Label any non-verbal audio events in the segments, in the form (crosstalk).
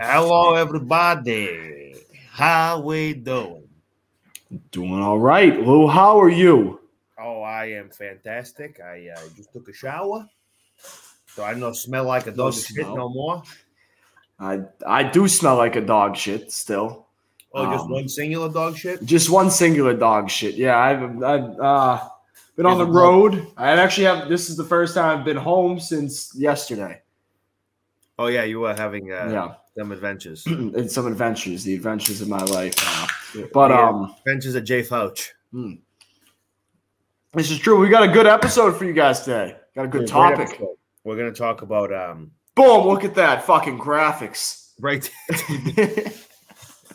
Hello, everybody. How we doing? Doing all right. Lou, how are you? Oh, I am fantastic. I uh, just took a shower, so I don't smell like a dog shit no more. I I do smell like a dog shit still. Oh, just Um, one singular dog shit. Just one singular dog shit. Yeah, I've I've uh, been on the road. I actually have. This is the first time I've been home since yesterday. Oh yeah, you were having uh, Yeah, some adventures. (clears throat) it's some adventures. The adventures of my life. Uh, but Yeah, um, adventures at J Fouch. this is true. We got a good episode for you guys today. Got a good Great topic. We're gonna talk about um Boom! Look at that fucking graphics. right (laughs) (laughs)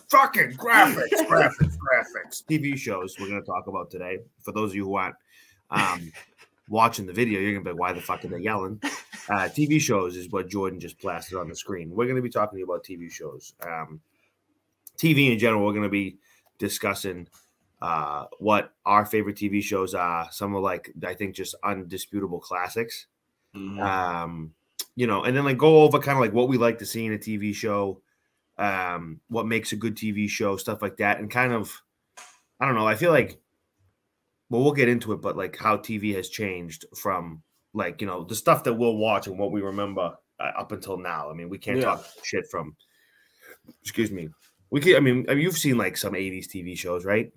fucking graphics, graphics, graphics. TV shows we're gonna talk about today. For those of you who aren't um, watching the video, you're gonna be like, why the fuck are they yelling? (laughs) Uh, TV shows is what Jordan just plastered on the screen. We're gonna be talking about TV shows. Um, TV in general, we're gonna be discussing uh, what our favorite TV shows are. Some are like I think just undisputable classics um you know and then like go over kind of like what we like to see in a tv show um what makes a good tv show stuff like that and kind of i don't know i feel like well we'll get into it but like how tv has changed from like you know the stuff that we'll watch and what we remember uh, up until now i mean we can't Yeah. talk shit from excuse me we can i mean I mean, you've seen like some 80s tv shows right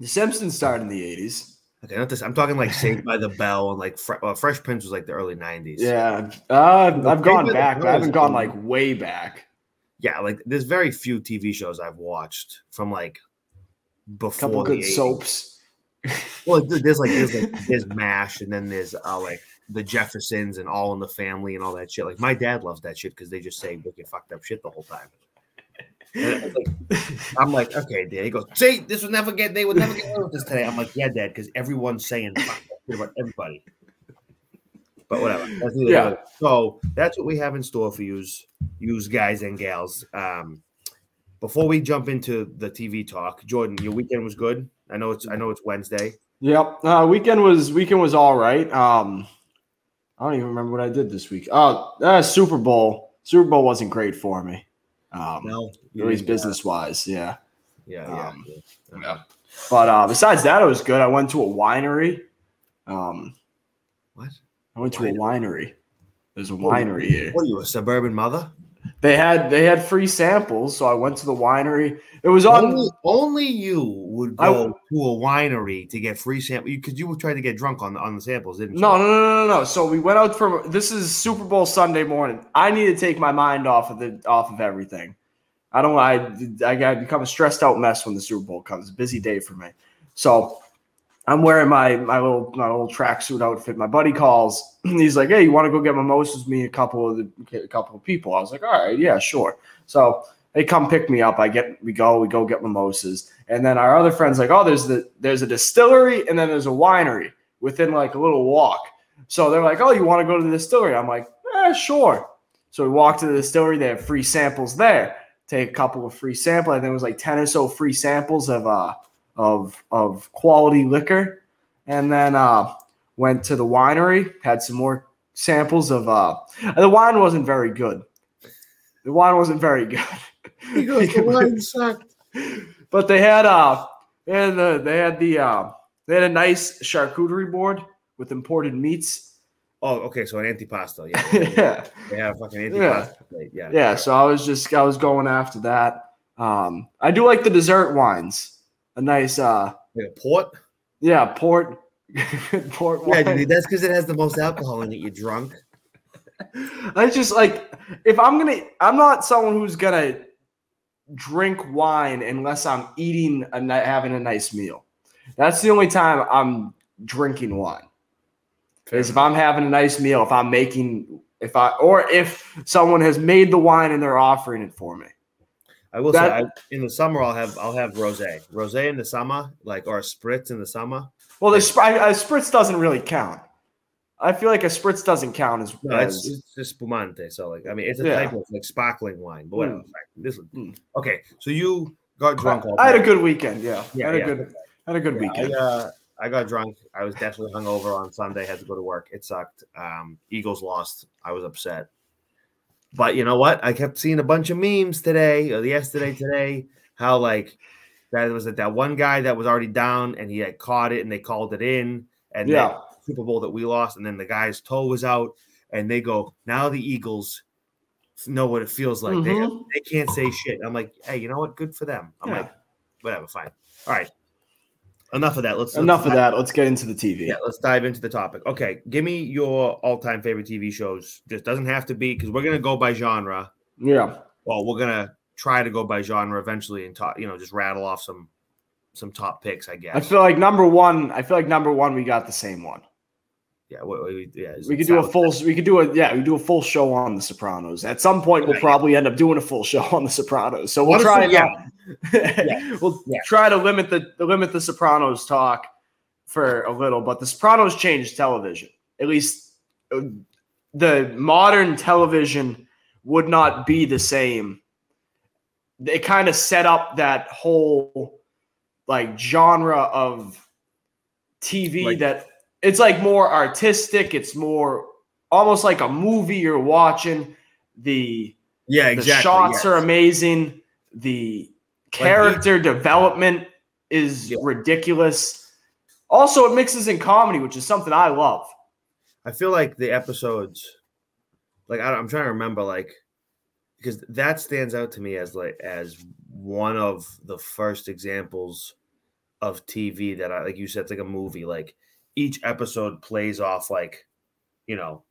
The Simpsons started in the '80s. okay not this i'm talking like saved by the bell and like uh, fresh prince was like the early 90s Yeah, uh, I've gone back, but I haven't gone like way back. yeah, like there's very few TV shows I've watched from like before couple good 80s. soaps. Well, there's like there's like there's Mash, and then there's uh, like the Jeffersons and All in the Family and all that shit. Like my dad loves that shit because they just say wicked fucked up shit the whole time. Like- I'm like, okay, Dad. He goes, see, this would never get, they would never get away with this today. I'm like, yeah, Dad, because everyone's saying shit about everybody. But whatever. That's Yeah. So that's what we have in store for you, use guys and gals. Um, before we jump into the TV talk, Jordan, your weekend was good. I know it's I know it's Wednesday. Yep. Uh, weekend was weekend was all right. Um, I don't even remember what I did this week. Oh, uh, Super Bowl. Super Bowl wasn't great for me. Um, No, at least business wise, yeah. Yeah, yeah. Um, yeah. yeah. But uh, besides that, it was good. I went to a winery. Um, What? I went to a winery. There's a winery here. What are you, a suburban mother? They had they had free samples, so I went to the winery. It was on. Only, only you would I- go to a winery to get free sample because you were trying to get drunk on the on the samples, didn't you? No, no, no, no, no. So we went out for this is Super Bowl Sunday morning. I need to take my mind off of the off of everything. I don't. I I become a stressed out mess when the Super Bowl comes. Busy day for me. So I'm wearing my my little my little tracksuit outfit. My buddy calls. (clears throat) He's like, "Hey, you want to go get mimosas?" Me, and a couple of the a couple of people. I was like, "All right, yeah, sure." So they come pick me up. I get we go we go get mimosas, and then our other friends like, "Oh, there's the there's a distillery, and then there's a winery within like a little walk." So they're like, "Oh, you want to go to the distillery?" I'm like, "Eh, sure." So we walk to the distillery. They have free samples there. Take a couple of free samples. I think it was like ten or so free samples of uh of of quality liquor, and then uh went to the winery. Had some more samples of uh the wine wasn't very good. The wine wasn't very good. He goes, "The (laughs) wine sucked." but they had uh they had the they had the uh they had a nice charcuterie board with imported meats. Oh, okay. So an antipasta. Yeah, (laughs) yeah. they have a fucking Yeah. antipasta plate. Yeah, Yeah, so I was just I was going after that. Um I do like the dessert wines. A nice uh Like a port. yeah, port (laughs) port Yeah, dude, that's because it has the most alcohol in it. You're drunk. I just like if I'm gonna I'm not someone who's gonna drink wine unless I'm eating a ni- having a nice meal. That's the only time I'm drinking wine. Is if I'm having a nice meal, if I'm making if I or if someone has made the wine and they're offering it for me. I will That- say, I, in the summer, I'll have I'll have rosé, rosé in the summer, like or a spritz in the summer. Well, the spr- a spritz doesn't really count. I feel like a spritz doesn't count as, No, it's, as it's just spumante. So like, I mean, it's a Yeah. type of like sparkling wine, but whatever. This Mm. okay. So you got drunk. all I had a good weekend. Yeah, Yeah, had a yeah. good had a good Yeah, weekend. I, uh, I got drunk. I was definitely hungover on Sunday. Had to go to work. It sucked. Um, Eagles lost. I was upset. But you know what? I kept seeing a bunch of memes today or yesterday (laughs) today how like that was that that one guy that was already down and he had caught it and they called it in and Yeah. Super Bowl that we lost and then the guy's toe was out and they go now the Eagles know what it feels like. They Mhm. they can't say shit. I'm like, hey, you know what? Good for them. I'm Yeah. like, whatever, fine. All right. Enough of that. Let's Enough let's of that. Let's get into the TV. yeah, let's dive into the topic. Okay, give me your all-time favorite TV shows. Just doesn't have to be because we're gonna go by genre. Yeah. Well, we're gonna try to go by genre eventually and talk. You know, just rattle off some some top picks. I guess. I feel like number one. I feel like number one. We got the same one. Yeah, we, we, yeah. We could do a full. We could do a yeah. We do a full show on the Sopranos. At some point, we'll probably end up doing a full show on the Sopranos. So we'll try. yeah. (laughs) Yeah. we'll Yeah. try to limit the limit the Sopranos talk for a little. But the Sopranos changed television. At least uh, the modern television would not be the same. It kind of set up that whole like genre of TV Like- that it's like more artistic. It's more almost like a movie you're watching. The Yeah, the exactly. shots yes. are amazing. The character development is Yeah. ridiculous. Also, it mixes in comedy, which is something I love. I feel like the episodes, like I, I'm trying to remember, like because that stands out to me as like as one of the first examples of TV that I like. You said it's like a movie. Like each episode plays off like, you know,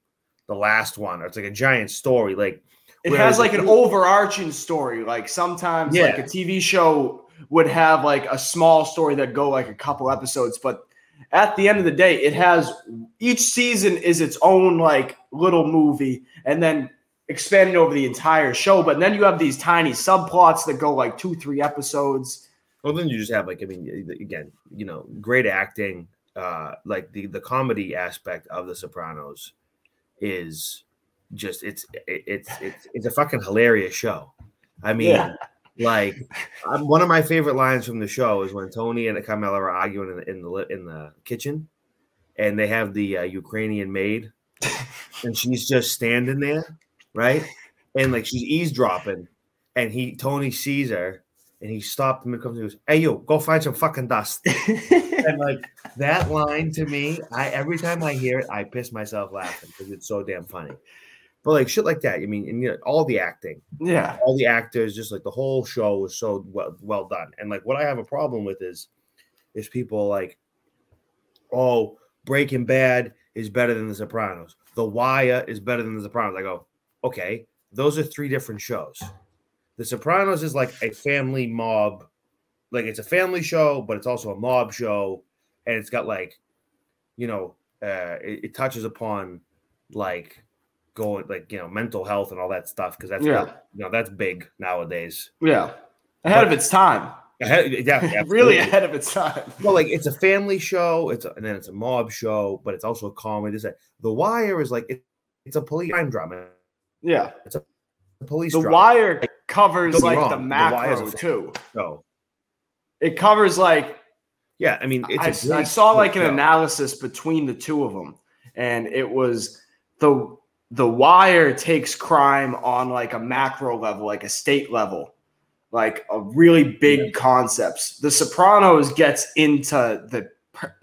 the last one. Or it's like a giant story. Like It has like an overarching story. Like sometimes, like Yeah. a TV show would have like a small story that go like a couple episodes, but at the end of the day, it has each season is its own like little movie, and then expanding over the entire show. But then you have these tiny subplots that go like two, three episodes. Well, then you just have like I mean, again, you know, great acting. Uh, like the the comedy aspect of The Sopranos is just it's it, it's it's it's a fucking hilarious show. I mean, Yeah. like um, one of my favorite lines from the show is when Tony and Carmela are arguing in the in the, in the kitchen, and they have the uh, Ukrainian maid, (laughs) and she's just standing there, right, and like she's eavesdropping, and he Tony sees her, and he stopped him and comes and goes, "Hey, you, go find some fucking dust." (laughs) and like that line to me, I every time I hear it, I piss myself laughing because it's so damn funny. But like shit like that, I mean, and you know, all the acting, yeah. all the actors, just like the whole show was so well well done. And like what I have a problem with is is people like, oh, Breaking Bad is better than The Sopranos. The Wire is better than The Sopranos. I go, okay, those are three different shows. The Sopranos is like a family mob, like it's a family show, but it's also a mob show, and it's got like, you know, uh, it, it touches upon like going like you know mental health and all that stuff because that's Yeah. you know that's big nowadays. Yeah. Ahead of its time. Yeah, (laughs) yeah, really ahead of its time. Well, like it's a family show, it's a, and then it's a mob show, but it's also a comedy. This, that. The Wire is like it, it's a police crime drama, Yeah. It's a police The drama Wire covers like wrong, the The macro a- too. show. It covers like Yeah, I mean, I, I saw like an show. analysis between the two of them, and it was the the Wire takes crime on like a macro level, like a state level, like a really big concepts. The Sopranos gets into the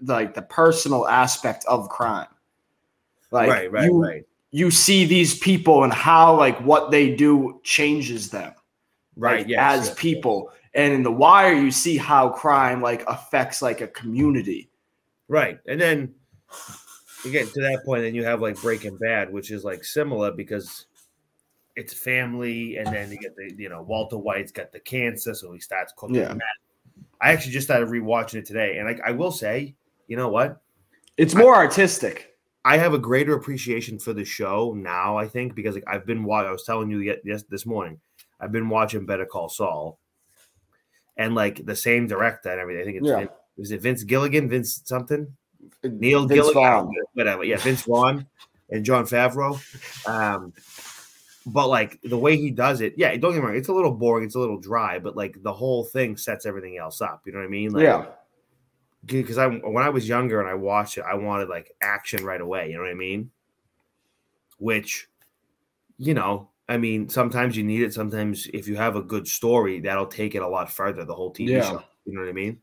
like the personal aspect of crime. Like right, right, you, right, you see these people and how like what they do changes them right. like, yes, as yes, people. And in the wire, you see how crime like affects like a community. Right. And then you get to that point, and you have like Breaking Bad, which is like similar because it's family, and then you get the you know Walter White's got the cancer, so he starts cooking Yeah. meth. I actually just started rewatching it today, and I, I will say, you know what? It's more artistic. I have a greater appreciation for the show now. I think because like, I've been watching. I was telling you yet yes this morning. I've been watching Better Call Saul, and like the same director and everything. I think it's Yeah. Vin- is it Vince Gilligan, Vince something, Neil Vince Gilligan, Vaughn. whatever. Yeah, Vince Vaughn and Jon Favreau. Um, but like the way he does it, yeah, don't get me wrong, it's a little boring, it's a little dry, but like the whole thing sets everything else up. You know what I mean? Like, yeah. Because I when I was younger and I watched it, I wanted like action right away. You know what I mean? Which, you know, I mean, sometimes you need it. Sometimes if you have a good story, that'll take it a lot further. The whole TV Yeah. show. You know what I mean?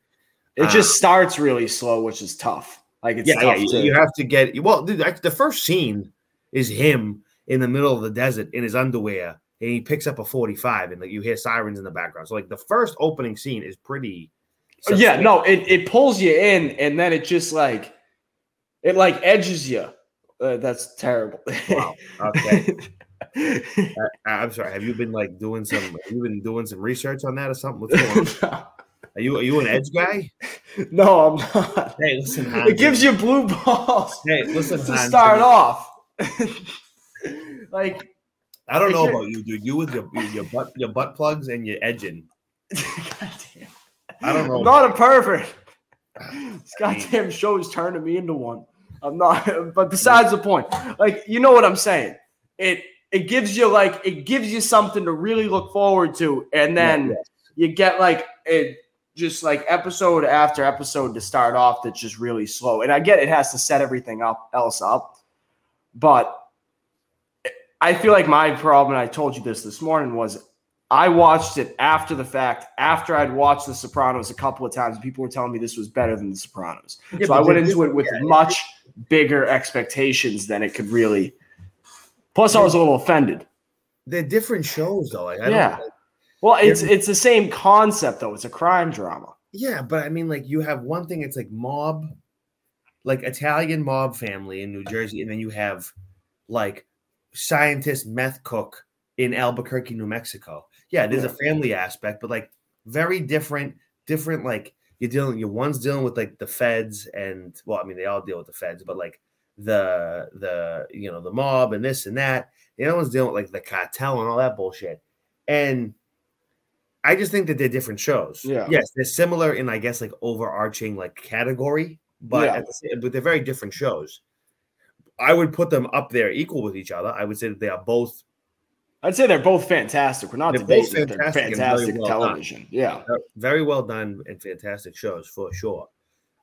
It Uh, just starts really slow, which is tough. Like it's yeah, yeah. tough You, to, you have to get well. Dude, the first scene is him in the middle of the desert in his underwear, and he picks up a forty-five, and like you hear sirens in the background. So like the first opening scene is pretty. Yeah, no, it, it pulls you in and then it just like it like edges you. Uh, that's terrible. Wow. Okay. I, (laughs) I'm sorry. Have you been like doing some? Have you been doing some research on that or something? What's going on? (laughs) Are you are you an edge guy? no, I'm not. Hey, listen, Hans, It gives you blue balls Hey, listen, to Hans, start off. (laughs) like I don't know about you, dude. You with your your butt your butt plugs and your edging. goddamn. I don't know. I'm not a pervert. (laughs) This goddamn show is turning me into one. I'm not, (laughs) but besides the point, like you know what I'm saying. It it gives you like it gives you something to really look forward to, and then Yeah, you get like it just like episode after episode to start off that's just really slow. And I get it has to set everything up else up, but I feel like my problem, and I told you this this morning, was I watched it after the fact, after I'd watched The Sopranos a couple of times. People were telling me this was better than The Sopranos. Yeah, so I went into it with yeah. much bigger expectations than it could really. Plus, I was a little offended. They're different shows though. Like I Yeah. don't Well, it's it's the same concept though. It's a crime drama. Yeah, but I mean, like you have one thing. It's like mob, like Italian mob family in New Jersey, and then you have like scientist meth cook in Albuquerque, New Mexico. Yeah, there's a family aspect, but like very different. Different, like you're dealing. Your one's dealing with like the feds, and well, I mean, they all deal with the feds, but like the the you know the mob and this and that. The other one's dealing with like the cartel and all that bullshit. And I just think that they're different shows. Yeah. Yes, they're similar in I guess like overarching like category, but Yeah. at the same, but they're very different shows. I would put them up there equal with each other. I would say that they are both I'd say they're both fantastic. We're not They're both debating they're fantastic fantastic well done. television. Yeah. uh, very well done and fantastic shows for sure.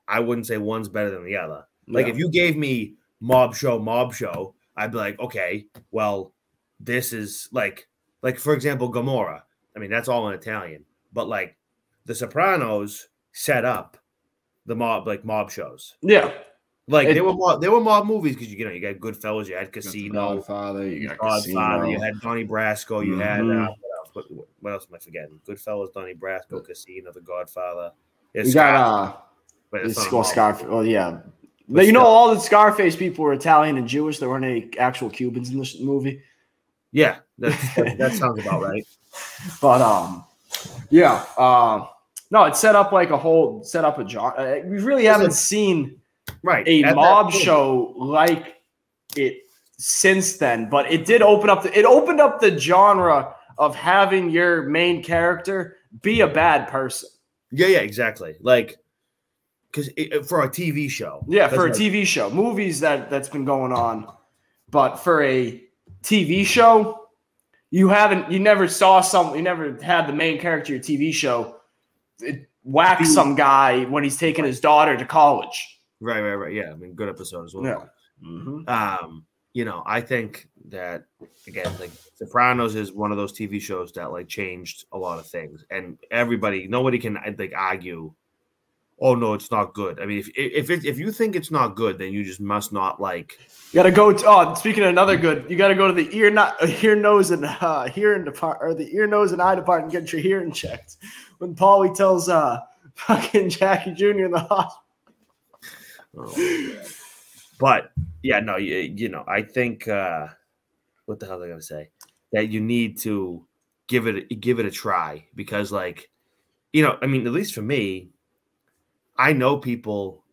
I wouldn't say one's better than the other. Like Yeah. if you gave me mob show, mob show, I'd be like, okay, well, this is like, like for example, Gomorrah. I mean, that's all in Italian, but like The Sopranos set up the mob, like mob shows. Yeah. Like It- they were mob, they were mob movies because you, you know you got Goodfellas, you had Casino, Godfather, you got Godfather, you had Donnie Brasco, you had uh, what else? What, what else am I forgetting? Goodfellas, Donnie Brasco, Casino, The Godfather. You There's got uh it's it's not a called mob. Scarface. Oh yeah. But you know, all the Scarface people were Italian and Jewish. There weren't any actual Cubans in this movie. Yeah, that, that, sounds about (laughs) right. But um, yeah. Um, no, it set up like a whole set up a genre. Uh, we really It's haven't a- seen Right. a At mob show like it since then. But it did open up the it opened up the genre of having your main character be a bad person. Yeah, yeah, exactly. Like, because for a TV show. Yeah, for a TV show, movies that that's been going on, but for a TV show, you haven't, you never saw some, you never had the main character of your TV show it, whack some guy when he's taking his daughter to college. Right, right, right. Yeah, I mean, good episode as well. Mhm. Um, you know, I think that again, like Sopranos is one of those TV shows that like changed a lot of things, and everybody, nobody can like argue. Oh no, it's not good. I mean, if if it, if you think it's not good, then you just must not like. You gotta go. To, oh, speaking of another good, you gotta go to the ear, not ear, nose, and uh, hearing department, or the ear, nose, and eye department, and get your hearing checked. When Paulie tells uh (laughs) fucking Jackie Jr. in the hospital. Oh, but yeah, no, you, you know, I think uh what the hell am I gonna say? That you need to give it give it a try because, like, you know, I mean, at least for me, I know people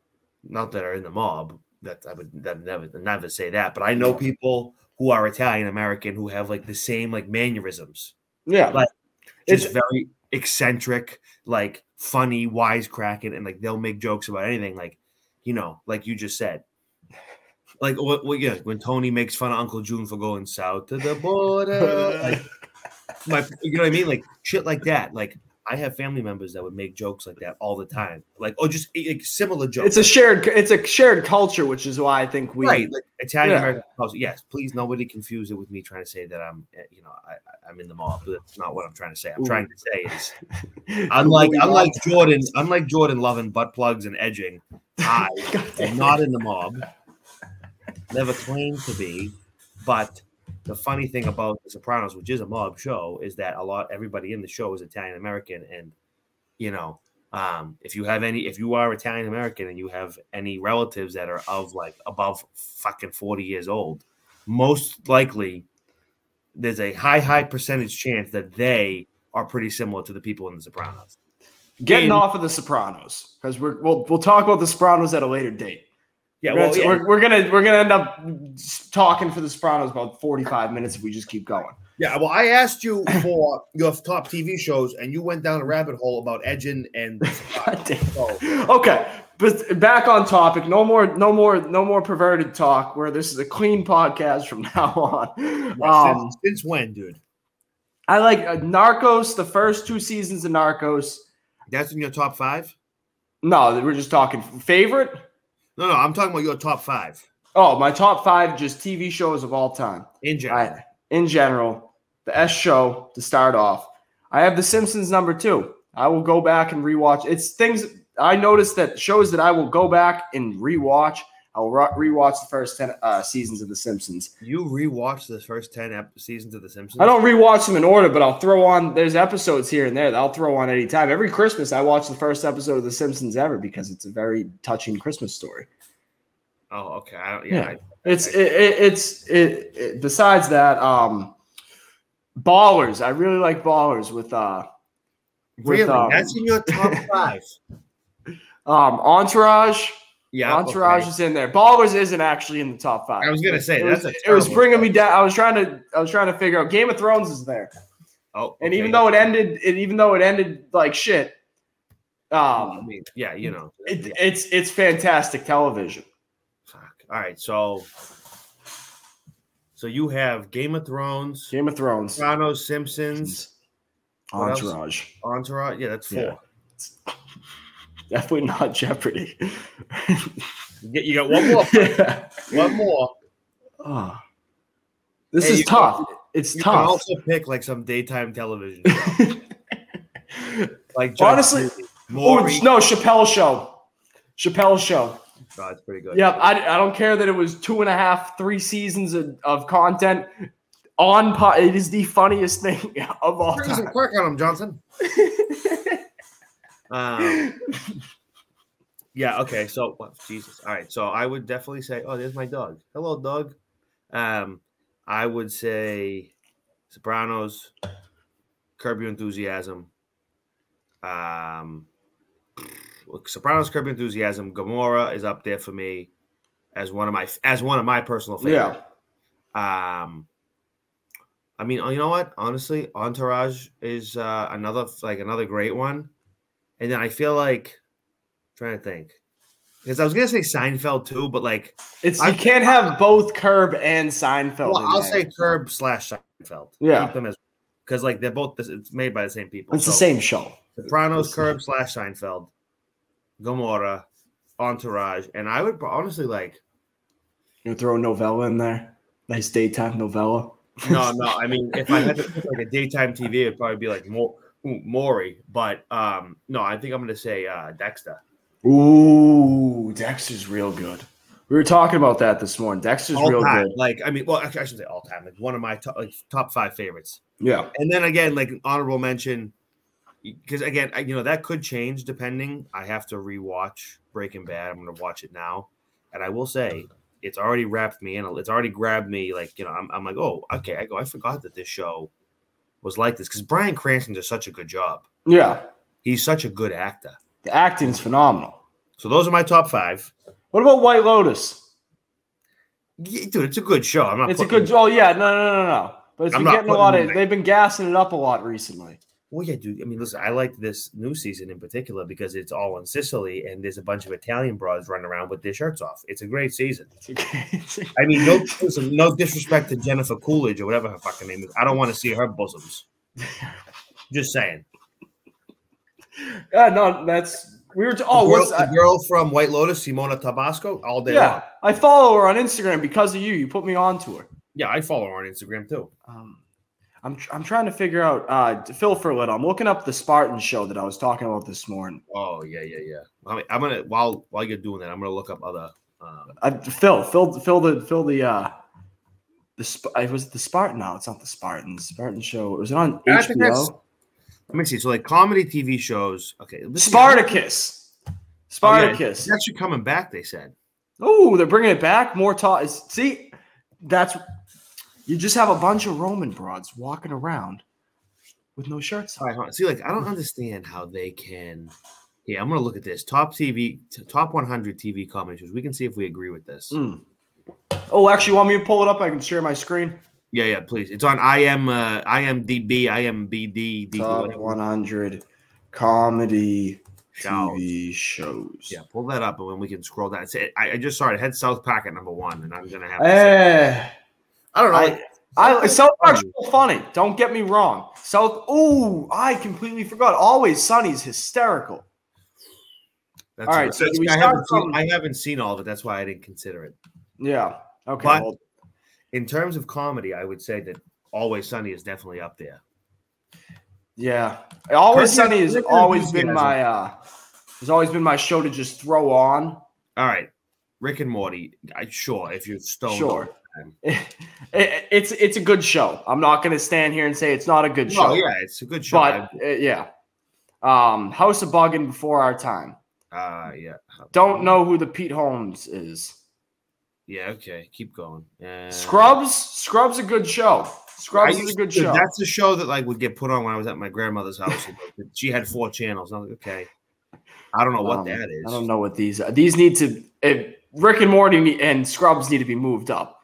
not that are in the mob that I would that never never say that, but I know people who are Italian American who have like the same like mannerisms, Yeah, Like, It's- very eccentric, like funny, wisecracking, and like they'll make jokes about anything, like you know, like you just said. Like what, what yeah, when Tony makes fun of Uncle June for going south to the border, like (laughs) my you know what I mean? Like shit like that. Like I have family members that would make jokes like that all the time, like oh, just like, similar jokes. It's a shared it's a shared culture, which is why I think we right, like Italian Yeah. American culture. Yes, please, nobody confuse it with me trying to say that I'm, eh, you know, I, I'm in the mob. That's not what I'm trying to say. I'm Ooh. trying to say is (laughs) unlike unlike Jordan, unlike Jordan loving butt plugs and edging, (laughs) I am not in the mob. Never claimed to be, but the funny thing about The Sopranos, which is a mob show, is that a lot everybody in the show is Italian American, and you know, um, if you have any, if you are Italian American and you have any relatives that are of like above fucking forty years old, most likely there's a high, high percentage chance that they are pretty similar to the people in The Sopranos. getting And- off of the Sopranos because we're we'll we'll talk about the Sopranos at a later date. Yeah, we're, well, gonna, yeah. we're, we're gonna we're gonna end up talking for the Sopranos about forty five minutes if we just keep going. Yeah, well, I asked you for (coughs) your top TV shows, and you went down a rabbit hole about Edgin and (laughs) God damn. so, Okay, but back on topic. No more, no more, no more perverted talk. Where this is a clean podcast from (laughs) now on. yeah, Um, since, since when, dude? I like uh, Narcos. The first two seasons of Narcos. That's in your top five? No, we're just talking favorite. No, no, I'm talking about your top five Oh, my top five just TV shows of all time. in general. I, in general, the S show to start off. I have The Simpsons number two. I will go back and rewatch. It's things I noticed that shows that I will go back and rewatch. I'll re- rewatch the first ten uh, seasons of The Simpsons. You rewatched the first ten ep- seasons of The Simpsons. I don't rewatch them in order, but I'll throw on. There's episodes here and there that I'll throw on anytime. Every Christmas, I watch the first episode of The Simpsons ever because it's a very touching Christmas story. Oh, okay. I don't, yeah, Yeah. I- It's it, it, it's it, it. Besides that, um, Ballers. I really like Ballers with uh, with, really. um, That's in your top five. (laughs) um, Entourage. Yeah, Entourage okay. is in there. Ballers isn't actually in the top five. I was gonna say it that's was, a it was bringing me down. I was trying to I was trying to figure out. Game of Thrones is there, Oh, and even though it ended, it, even though it ended like shit, I um, mean, yeah, you know, it, it's it's fantastic television. Fuck. All right, so so you have Game of Thrones, Game of Thrones, Sopranos, Simpsons, Entourage. Entourage. Yeah, that's four. Yeah. (laughs) Definitely not Jeopardy. You, got one more. (laughs) yeah. one more. Oh. This Hey, is tough. it's You can also pick like some daytime television, (laughs) show. like Judge Honestly- Judy, oh, no, Chappelle show. Chappelle show. Oh, that's pretty good. Yep. I, I don't care that it was two and a half, three seasons of, of content. On po- it is the funniest thing of all Bring some quirk on him, Johnson. Um, (laughs) yeah. Okay. So, well, Jesus. All right. So, I would definitely say, oh, there's my dog. Hello, dog. Um, I would say Sopranos, Curb Your Enthusiasm. Um, look, Sopranos, Curb Your Enthusiasm. Gomorrah is up there for me as one of my as one of my personal favorites. yeah. Um, I mean, you know what? Honestly, Entourage is uh, another like another great one. And then I feel like trying to think because I was gonna say Seinfeld too, but like, It's I- you can't have both Curb and Seinfeld. well, I'll say Curb slash Seinfeld. Yeah. Keep them as because like they're both it's made by the same people. it's the same show. Sopranos, Curb slash Seinfeld, Gomorrah, Entourage, and I would honestly like. You throw a novella in there. Nice daytime novella. No, no. I mean, if I had to pick like a daytime TV, it'd probably be like more Maury. But um, no, I think I'm gonna say uh, Dexter. Ooh, Dexter's real good. We were talking about that this morning. Dexter's All real time. good. Like, I mean, well, actually, I should say all time. Like one of my top, like top five favorites. Yeah. And then again, like honorable mention, because again, I, you know, that could change depending. I have to rewatch Breaking Bad. I'm gonna watch it now, and I will say it's already wrapped me in. It's already grabbed me. Like, you know, I'm, I'm like, oh, okay. I go, I forgot that this show was like this because Bryan Cranston does such a good job. Yeah. He's such a good actor. The acting's phenomenal. So those are my top five. What about White Lotus? Yeah, dude, it's a good show. I'm not. It's a good. Oh yeah, no, no, no, no. But it's been getting a lot of. They've been gassing it up a lot recently. Well, yeah, dude. I mean, listen, I like this new season in particular because it's all in Sicily and there's a bunch of Italian broads running around with their shirts off. It's a great season. I mean, no, (laughs) listen, no disrespect to Jennifer Coolidge or whatever her fucking name is. I don't want to see her bosoms. Just saying. Yeah, no, that's we were. T- oh, the, girl, the girl from White Lotus, Simona Tabasco, all day long. Yeah, I follow her on Instagram because of you. You put me on to her. Yeah, I follow her on Instagram too. Um, I'm I'm trying to figure out. Uh, Phil for a little. I'm looking up the Spartan show that I was talking about this morning. Oh yeah, yeah, yeah. I mean, I'm gonna while while you're doing that, I'm gonna look up other. Um, Uh, Phil, Phil, Phil, the Phil the uh, the Sp- it was the Spartan. No, it's not the Spartan. Spartan show. It was it on I HBO? let me see. So like comedy TV shows. Okay, is- Spartacus. Oh, yeah, Spartacus. It's actually coming back. They said. Oh, they're bringing it back. More talk. See, that's you just have a bunch of Roman broads walking around with no shirts All on. right, see, like I don't understand how they can. Yeah, I'm gonna look at this top TV, t- top 100 TV comedy shows. We can see if we agree with this. Mm. Oh, actually, you want me to pull it up? I can share my screen. Yeah, yeah, please. It's on IM, uh, IMDb, IMBD, D- Top 100 comedy Shows. TV shows. Yeah, pull that up, and then we can scroll down. Say, I, I just saw it. it had South Park at number one, and I'm gonna have. To say, Eh, I don't know. I- like, I, South Park's funny. real funny. Don't get me wrong. South. Oh, I completely forgot. Always Sunny's hysterical. That's all right, right. so That's- we I, haven't seen, I haven't seen all of it. That's why I didn't consider it. Yeah. Okay. But- well, In terms of comedy, I would say that Always Sunny is definitely up there. Yeah, always Curb sunny has always been my uh has always been my show to just throw on. All right, Rick and Morty. I sure if you're stoned. Sure. (laughs) It- it's it's a good show. I'm not going to stand here and say it's not a good show. Oh yeah, it's a good show. but uh, yeah, um, House of Buggin before our time. uh, yeah. Don't know who the Pete Holmes is. Yeah. Okay. Keep going. Uh, Scrubs. Scrubs a good show. Scrubs is a good to- show. That's a show that like would get put on when I was at my grandmother's house. (laughs) she had four channels. I was like, okay. I don't know what Um, that is. I don't know what these are. These need to. Rick and Morty and Scrubs need to be moved up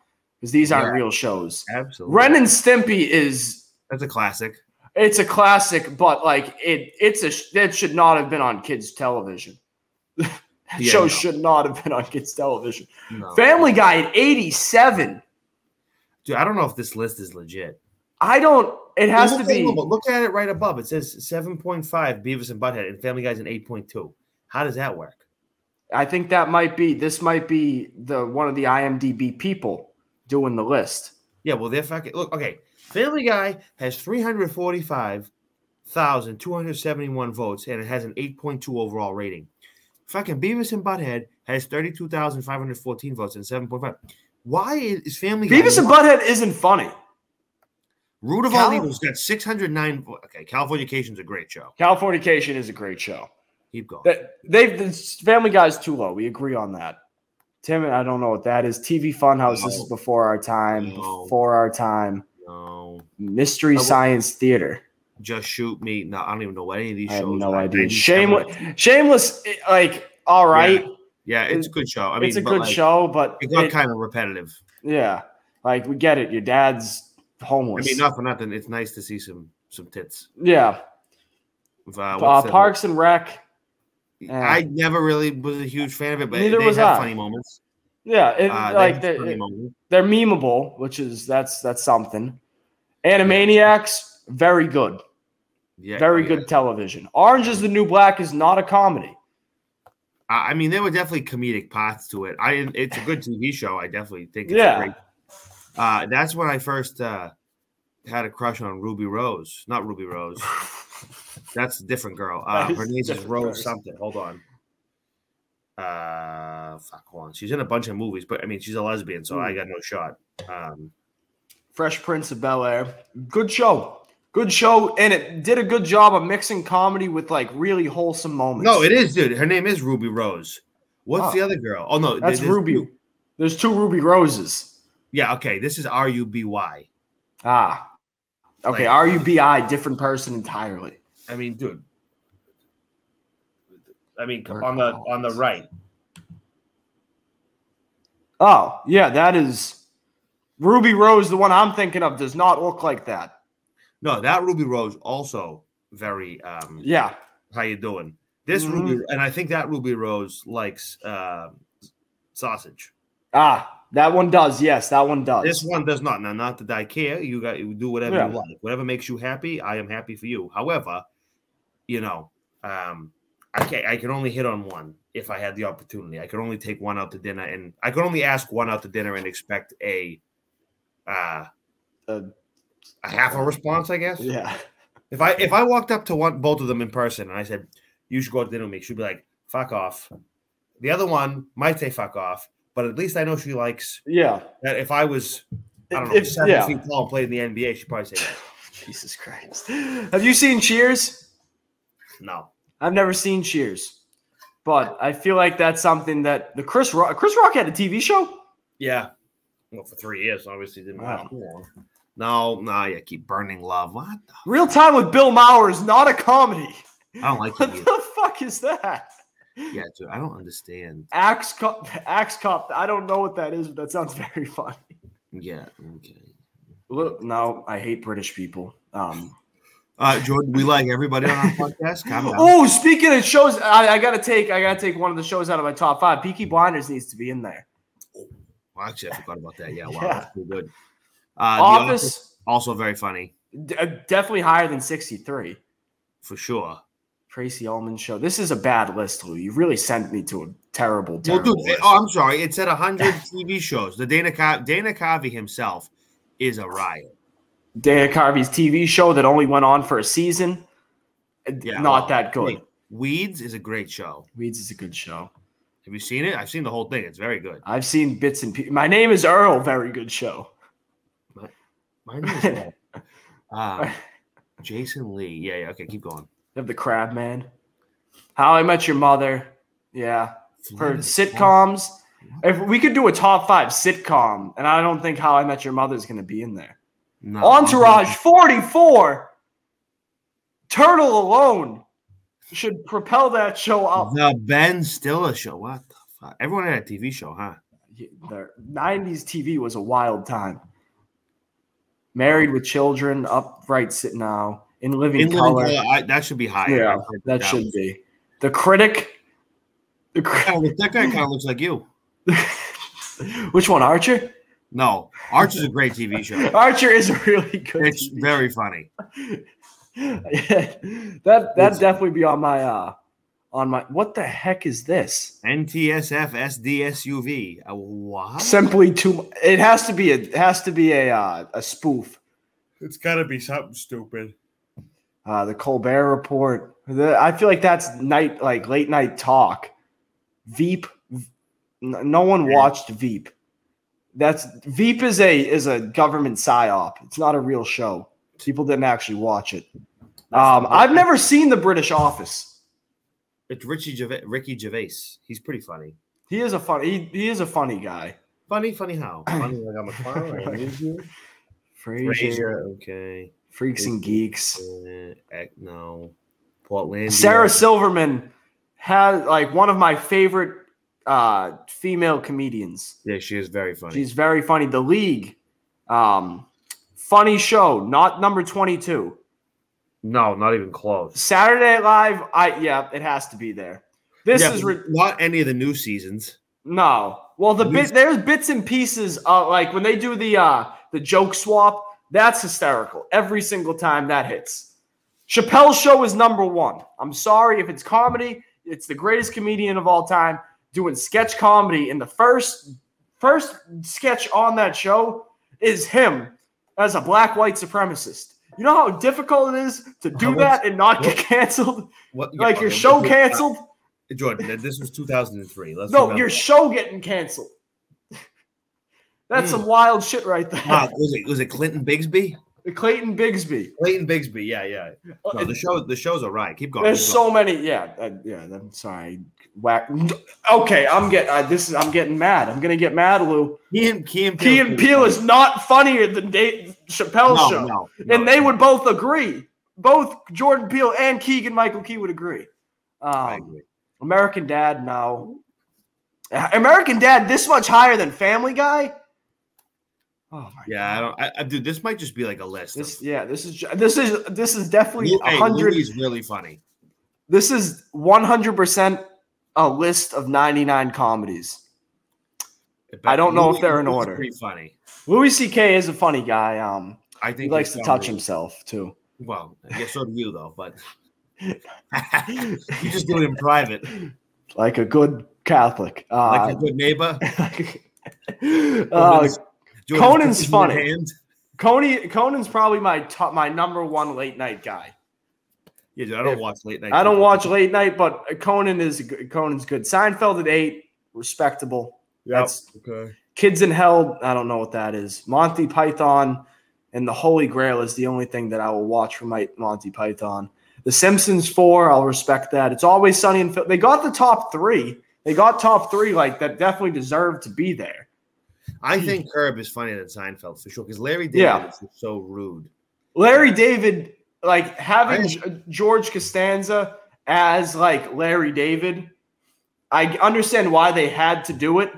because these aren't Yeah. real shows. Absolutely. Ren and Stimpy is That's a classic. It's a classic, but like it, it's a it should not have been on kids' television. (laughs) Yeah, Show no. should not have been on kids' television. No. Family Guy at eighty-seven. Dude, I don't know if this list is legit. I don't. It has to be. Look at it right above. It says 7.5 Beavis and Butthead, and Family Guy's an 8.2. How does that work? I think that might be. This might be the one of the IMDb people doing the list. Yeah, well, they're fucking. Look, okay. Family Guy has 345,271 votes, and it has an 8.2 overall rating. Fucking Beavis and Butthead has 32,514 votes and 7.5. Why is Family Guy? Beavis and Butthead isn't funny. Root of Cal- All Evil's got 609. vo- Okay, Californication's a great show. Californication is a great show. Keep going. That they've Family Guy's too low. We agree on that. Tim, I don't know what that is. TV Funhouse. This is before our time. No. Before our time. no. Mystery I will- Science Theater. Just shoot me. No, I don't even know what any of these I have shows. no are. idea. Shameless. Shameless. Like all right, Yeah, it's a good show. I mean, it's a good like, show, but It got it- kind of repetitive. yeah, like we get it. Your dad's homeless. I mean, not for nothing. It's nice to see some some tits. yeah. Uh, Uh, Parks and Rec. I never really was a huge fan of it, but Neither they was have I. funny moments. Yeah, it, Uh, they like they're, funny they're memeable, which is that's that's something. Animaniacs, very good. Yeah, very yeah. good television. Orange is the New Black is not a comedy. I mean, there were definitely comedic parts to it. I it's a good (laughs) TV show. I definitely think it's Yeah. great. Uh, that's when I first uh, had a crush on Ruby Rose, not Ruby Rose. (laughs) That's a different girl. (laughs) Uh, her name is Rose something. Hold on. Uh, fuck, hold on. She's in a bunch of movies, but I mean, she's a lesbian, so Hmm. I got no shot. Um, Fresh Prince of Bel Air, good show, good show, and it did a good job of mixing comedy with like really wholesome moments. no, it is, dude. Her name is Ruby Rose. What's Oh. the other girl? Oh no, That's there's Ruby. two. There's two Ruby Roses. Yeah, okay. This is R U B Y. Ah, okay. Like- R U B I, different person entirely. I mean, dude. I mean, Work on the on the right. Oh yeah, that is Ruby Rose. The one I'm thinking of does not look like that. No, that Ruby Rose also very. um Yeah, How you doing? This Mhm. Ruby, and I think that Ruby Rose likes uh, sausage. ah, that one does. Yes, that one does. This one does not. Now, not that I care. You got you do whatever Yeah. you like. Whatever makes you happy, I am happy for you. However, you know, Um, I can I can only hit on one if I had the opportunity. I could only take one out to dinner, and I could only ask one out to dinner and expect a uh, Uh, a half a response. I guess. yeah. If I if I walked up to one both of them in person and I said, "You should go to dinner with me," she'd be like, "Fuck off." The other one might say "fuck off," but at least I know she likes Yeah. that. If I was, I don't know, If- seven yeah. feet tall and played in the NBA, she'd probably say that. (laughs) Jesus Christ. Have you seen Cheers? No. I've never seen Cheers, but I feel like that's something that the Chris Rock, Chris Rock had a TV show. Yeah. Well, for three years, obviously didn't Wow. last long. No, no, yeah, keep burning love. What? The, Real Time with Bill Maher is not a comedy. I don't like (laughs) What either. the fuck is that? Yeah, dude, I don't understand. Axe cop, Axe Cup. I don't know what that is, but that sounds (laughs) very funny. Yeah, okay. Look, no, I hate British people. Um, Uh, Jordan, we like everybody on our (laughs) podcast. Oh, speaking of shows, I, I gotta take, I gotta take one of the shows out of my top five. Peaky Blinders needs to be in there. Well, actually, I forgot about that. Yeah, wow, (laughs) Yeah. that's pretty good. Uh, The Office, also very funny d- uh, definitely higher than sixty-three. for sure. Tracey Ullman show. This is a bad list, Lou. You really sent me to a terrible, Well, dude, oh, I'm sorry. It said 100 (laughs) TV shows. The Dana Car- Dana Carvey himself is a riot. Dana Carvey's TV show that only went on for a season. Yeah, not well, that good. hey, Weeds is a great show. Weeds is a good show. Have you seen it? I've seen the whole thing. It's very good. I've seen bits and pieces. My name is Earl. Very good show. My name is uh, (laughs) Jason Lee. Yeah, yeah. Okay, keep going. You have the Crab Man. How I Met Your Mother. Yeah. For sitcoms, if we could do a top five sitcom, and I don't think How I Met Your Mother is going to be in there. No, Entourage 44. Turtle alone should propel that show up. The Ben Stiller show. What the fuck? Everyone had a TV show, huh? The 90s TV was a wild time. Married with children, upright sit now, in living In Living color. Color, I, that should be higher. Yeah, that should be. The critic. The cri- Oh, that guy kind of looks like you. (laughs) Which one, Archer? No, Archer's a great TV show. (laughs) Archer is a really good. It's TV very funny. (laughs) that that It's- definitely be on my uh on my what the heck is this? NTSF SDSUV. Uh, what? Simply too it has to be a it has to be a uh, a spoof. It's got to be something stupid. Uh the Colbert report. The, I feel like that's night like late night talk. Veep no one Yeah. watched Veep. That's Veep is a is a government psyop. It's not a real show. People didn't actually watch it. Um, I've never seen the British Office. It's Richie Gervais, Ricky Gervais. He's pretty funny. He is a funny. He, he is a funny guy. Funny, funny how? (clears throat) Funny like I'm a clown. I amuse you. Frasier, Frasier, okay. Freaks and Geeks. Uh, no. Portland. Sarah Silverman has like one of my favorite uh, female comedians. Yeah, she is very funny. She's very funny. The League, um, funny show. Not number twenty-two. no, not even close. Saturday Night Live. I yeah, it has to be there. This Yeah, is re- not any of the new seasons. No. Well, the bit there's bits and pieces uh like when they do the uh the joke swap, that's hysterical. Every single time that hits. Chappelle's show is number 1. I'm sorry if it's comedy, it's the greatest comedian of all time doing sketch comedy and the first first sketch on that show is him as a black white supremacist. You know how difficult it is to do that and not get canceled? What? Like your show was- canceled? Jordan, this was 2003. Let's No, remember. your show getting canceled. (laughs) That's Hmm. some wild shit right there. Was it was it Clinton Bigsby? Clayton Bigsby. Clayton Bigsby, yeah, yeah. No, the show the show's all right. Keep going. There's keep so many. Yeah, uh, yeah. I'm sorry. Whack. Okay, I'm getting. Uh, this is. I'm getting mad. I'm gonna get mad, Lou. going. Key and Key and Key and Peele is not funnier than Dave Chappelle's no, show, no, and they would both agree. Both Jordan Peele and Keegan Michael Key would agree. I Um, agree. American Dad, no. American Dad, this much higher than Family Guy. Oh Yeah, I don't. I, I, dude, this might just be like a list. This of, yeah, this is this is this is definitely a hey, hundred. Louis is really funny. This is one hundred percent a list of ninety nine comedies. I don't know if they're in Louis order. Pretty funny. Louis C.K. is a funny guy. Um, I think he likes to he's touch himself too. Well, I guess so do you though. But (laughs) you just do it in private, like a good Catholic. Uh, like a good neighbor. (laughs) uh, Conan's cookies in your funny. hand. Coney, Conan's probably my top, my number one late night guy. Yeah, dude, I don't If- watch late night. I don't watch late night, but Conan is Conan's good. Seinfeld at eight, respectable. That's okay. Kids in Hell. I don't know what that is. Monty Python and the Holy Grail is the only thing that I will watch from my Monty Python. The Simpsons four, I'll respect that. It's always sunny and Phil. They got the top three. They got top three like that. Definitely deserve to be there. I think Curb is funnier than Seinfeld for sure because Larry David Yeah. is so rude. Larry David, like having I- George Costanza as like Larry David, I understand why they had to do it,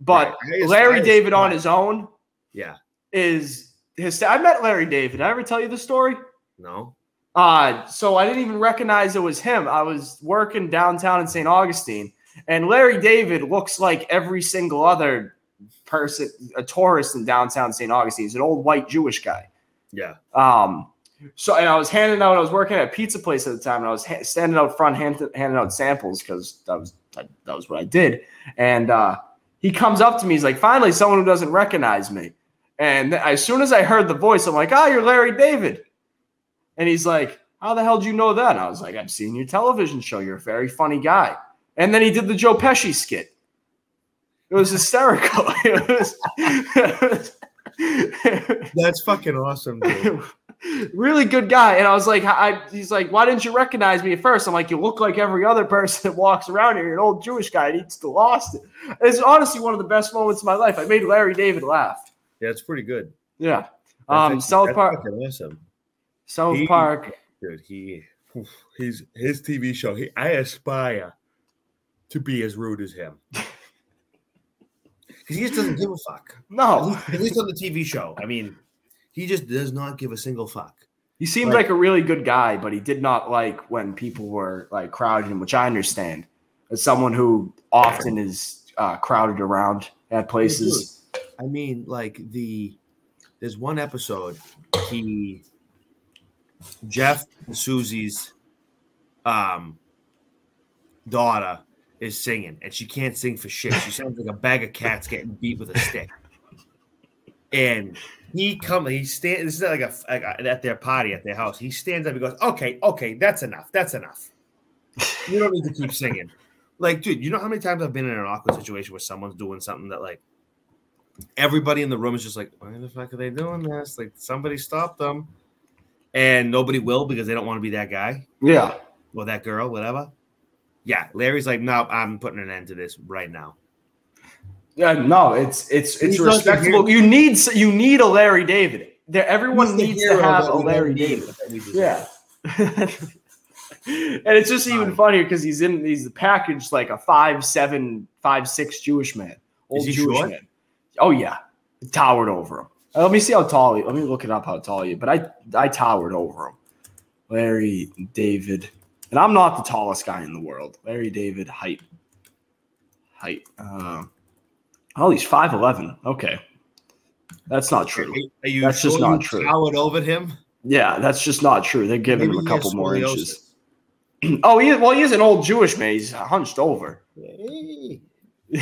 but Right. I- Larry I- David on his own Yeah. is his. I met Larry David. Did I ever tell you the story? No. Uh, so I didn't even recognize it was him. I was working downtown in St. Augustine, and Larry David looks like every single other person, a tourist in downtown St. Augustine. He's an old white Jewish guy. Yeah. Um, so and I was handing out. I was working at a pizza place at the time, and I was ha- standing out front, hand, handing out samples because that was that, that was what I did. And uh, he comes up to me. He's like, "Finally, someone who doesn't recognize me." And as soon as I heard the voice, I'm like, "Ah, you're Larry David." And he's like, "How the hell do you know that?" And I was like, "I've seen your television show. You're a very funny guy." And then he did the Joe Pesci skit. It was hysterical. (laughs) it was, it was That's fucking awesome, dude. (laughs) really good guy. And I was like, I, he's like, why didn't you recognize me at first? I'm like, you look like every other person that walks around here. You're an old Jewish guy. He needs to lost it. It's honestly one of the best moments of my life. I made Larry David laugh. Yeah, it's pretty good. Yeah. Um, actually- South that's Park. awesome, South He- Park. dude. He, he's his TV show. He, I aspire to be as rude as him (laughs) because he just doesn't give a fuck. At No, least, at least on the TV show. I mean, he just does not give a single fuck. he seemed Like- like a really good guy, but he did not like when people were like crowding him, which I understand. As someone who often is uh, crowded around at places. I mean, like the there's one episode he Jeff and Susie's um daughter is singing and she can't sing for shit. She sounds like a bag of cats getting beat with a stick. And he come he stands. this is like a, like a- at their party at their house. He stands up and goes, Okay, okay, that's enough. That's enough. You don't need to keep singing. Like, dude, you know how many times I've been in an awkward situation where someone's doing something that like everybody in the room is just like, why the fuck are they doing this? Like somebody stop them. And nobody will because they don't want to be that guy Yeah. or that girl, whatever. Yeah, Larry's like, no, I'm putting an end to this right now. Yeah, no, it's it's it's He's respectable. You need you need a Larry David. There, everyone the needs to have a Larry don't David. but that we deserve. Yeah. (laughs) and it's just even funnier because he's in he's packaged like a five seven five six Jewish man, old he Jewish short? man. Oh yeah, towered over him. Uh, Let me see how tall. He, let me look it up how tall he. is, But I I towered over him. Larry David, and I'm not the tallest guy in the world. Larry David height height. Uh, oh, he's five eleven. Okay, that's not true. Are you That's just sure not you true. Towered over him. Yeah, that's just not true. They're giving Maybe him a couple more inches. (clears throat) oh, he well, he is an old Jewish man. He's hunched over. Hey. (laughs)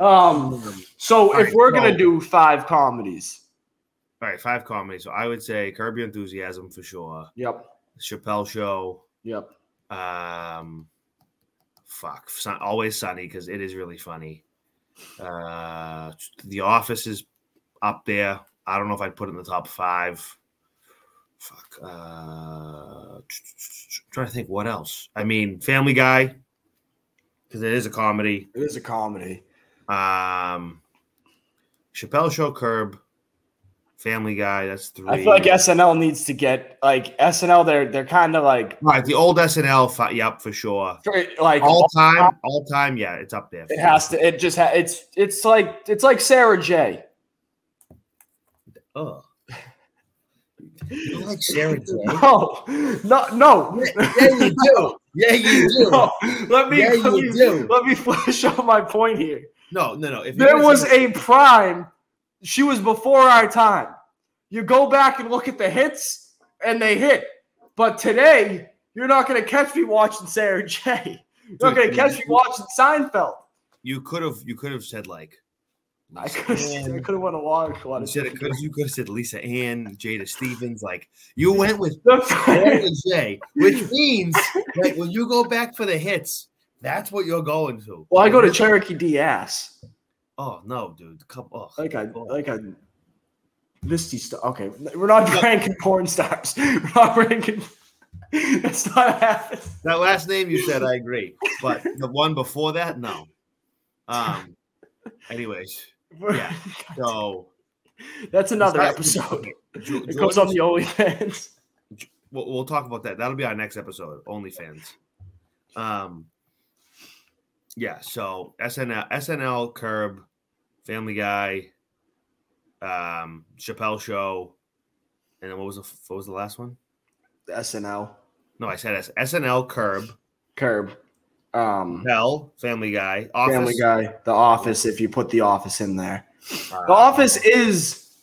um, so All if right, we're gonna do five comedies, All right, five comedies. So I would say Curb Your Enthusiasm for sure. yep, Chappelle Show. Yep, Um, fuck, Sun, always sunny because it is really funny. Uh, The Office is up there. I don't know if I'd put it in the top five. Fuck. Uh, trying to think what else. I mean, Family Guy because it is a comedy. it is a comedy. Um, Chappelle Show, Curb, Family Guy. That's three. I feel like SNL needs to get like SNL. They're they're kind of like All right, the old SNL. Fi- yep, for sure. like All time, all time. Yeah, it's up there. It has to. It just. Ha- it's it's like it's like Sarah J. Oh. (laughs) You like Sarah J? No, no, no. Yeah, you do. Yeah, you (laughs) do. No, let me Yeah, let, you me do. let me flesh out (laughs) my point here. No, no, no. If There was a prime. She was before our time. You go back and look at the hits, and they hit. But today, You're not gonna catch me watching Sarah J. You're not gonna catch me watching Seinfeld. You could have you could have said like I could Ann. I could have won a lot You of should have could you could have said Lisa Ann, Jada Stevens. Like you (laughs) went with Sarah J, which means like when you go back for the hits, that's what you're going to. Well, I go to Cherokee Diaz. Oh no, dude. Come oh, Like I like I Misty stuff. Okay, we're not ranking porn stars. (laughs) We're not ranking. That's not happening. that last name you said, I agree, but the one before that, no. Um. Anyways, yeah. (laughs) So That's another episode. (laughs) Ju- It goes on the OnlyFans. we'll, we'll talk about that. That'll be our next episode. OnlyFans. Um. Yeah. So SNL, SNL, Curb, Family Guy, um, Chappelle Show, and then what was the what was the last one? The SNL, No, I said S- SNL, Curb, Curb, um, Hell, Family Guy, Office. Family Guy, The Office. If you put The Office in there, uh, The Office is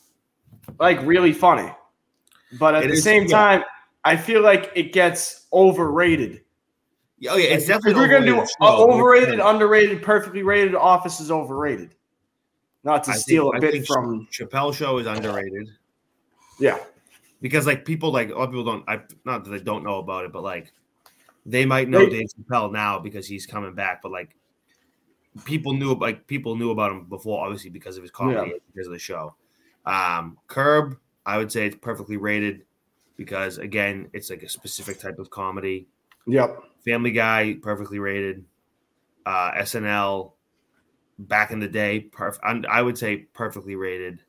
like really funny, but at the is, same yeah. time, I feel like it gets overrated. Oh yeah, it's Like, definitely. if we're gonna do overrated show, overrated, underrated, perfectly rated. Office is overrated. Not to I steal think- a I bit from Chappelle Show is underrated. yeah. because like people like a lot of people don't I not that they don't know about it, but like they might know They- Dave Chappelle now because he's coming back, but like people knew like people knew about him before, obviously because of his comedy because of the show. Um Curb, I would say it's perfectly rated because again, it's like a specific type of comedy. Yep. Family Guy, perfectly rated. Uh SNL back in the day, perf- I'm- would say perfectly rated.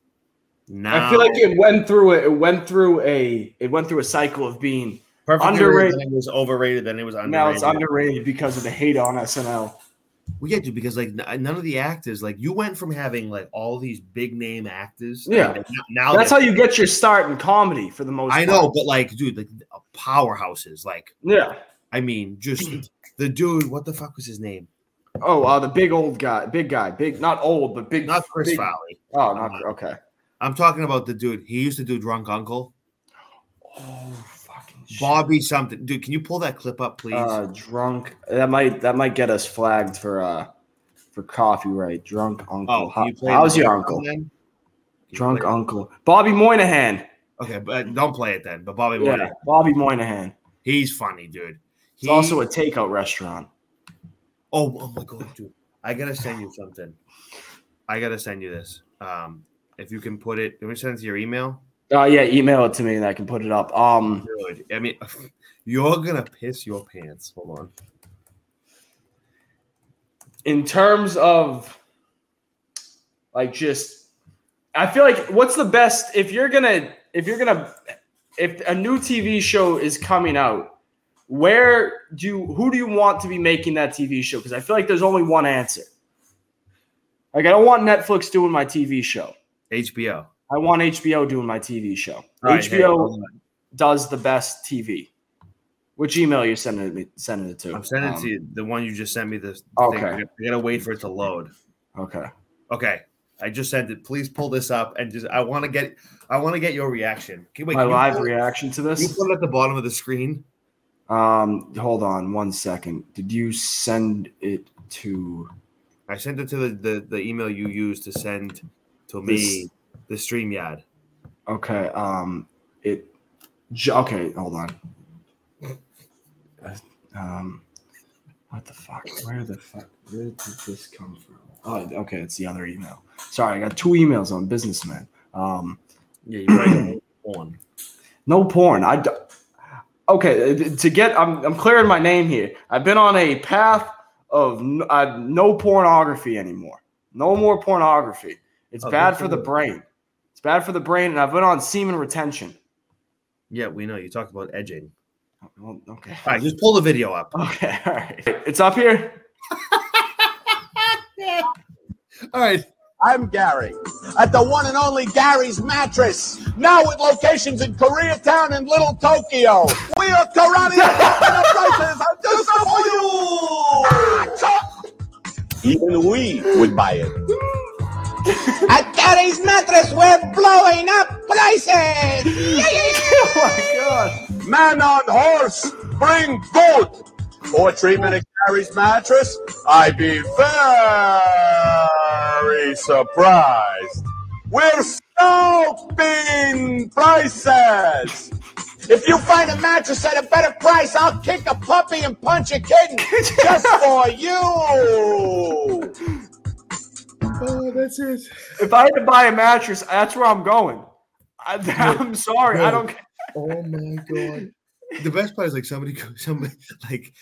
Now I feel like it went through it. It went through a it went through a cycle of being perfectly underrated. rated, then it was overrated, then it was underrated. now it's underrated because of the hate on SNL. We get to because like n- uh, none of the actors like you went from having like all these big name actors. Yeah. now That's how you get your start in comedy for the most. I part. know, but like, dude, like uh, powerhouses. Like, Yeah. I mean, just (clears throat) the dude. What the fuck was his name? Oh, uh, the big old guy, big guy, big not old, but big. Not Chris big, Farley. Oh, not okay. I'm talking about the dude. He used to do Drunk Uncle. Oh, fucking shit. Bobby something. Dude, can you pull that clip up, please? Uh, drunk. That might that might get us flagged for uh for copyright. Drunk uncle. oh, How- you how's your uncle? then? You Drunk it? uncle. Bobby Moynihan. Okay, but don't play it then. But Bobby Yeah, Moynihan, Bobby Moynihan. he's funny, dude. It's He- also a takeout restaurant. Oh, oh my god, dude! I gotta send you something. I gotta send you this. Um, if you can put it, let me send it to your email. Oh yeah, email it to me and I can put it up. Um, Dude, I mean, (laughs) you're gonna piss your pants. Hold on. in terms of like just I feel like what's the best if you're gonna if you're gonna if a new TV show is coming out, where do you who do you want to be making that TV show? Because I feel like there's only one answer. Like I don't want Netflix doing my TV show. HBO. I want HBO doing my TV show. Right, hey, HBO on. does the best TV. Which email you sending it me sending it to? I'm sending it Um, to you. The one you just sent me. This. Okay. Thing. I gotta wait for it to load. Okay. Okay. I just sent it. Please pull this up and just. I want to get. I want to get your reaction. Can, wait, my can live it- reaction to Can you put it at the bottom of the screen? Um, hold on one second. Did you send it to? I sent it to the the, the email you used to send to me the StreamYard. Okay. Um, it. Okay, hold on. Um, what the fuck? Where the fuck? Where did this come from? Oh, okay, it's the other email. Sorry, I got two emails on businessman. Um, Yeah, you're right. on. no porn. I. d- Okay, uh, to get, I'm, I'm clearing my name here. I've been on a path of n- uh, no pornography anymore. No more pornography. It's Oh, bad for for the brain. It's bad for the brain, and I've been on semen retention. Yeah, we know. You talked about edging. Well, okay. All right, just pull the video up. Okay, all right. It's up here. (laughs) All right. I'm Gary at the one and only Gary's Mattress. Now with locations in Koreatown and Little Tokyo. We are Karate prices are just for you. Ah. Even we would buy it. At Gary's Mattress, we're blowing up prices! (laughs) oh my god. Man on horse, bring good. Or treatment at Gary's Mattress, I'd be very surprised. We're scalping prices. If you find a mattress at a better price, I'll kick a puppy and punch a kitten (laughs) just for you. Oh, that's it. If I had to buy a mattress, that's where I'm going. I, (laughs) am sorry. I don't. Oh my god. The best part is like somebody, somebody (laughs) like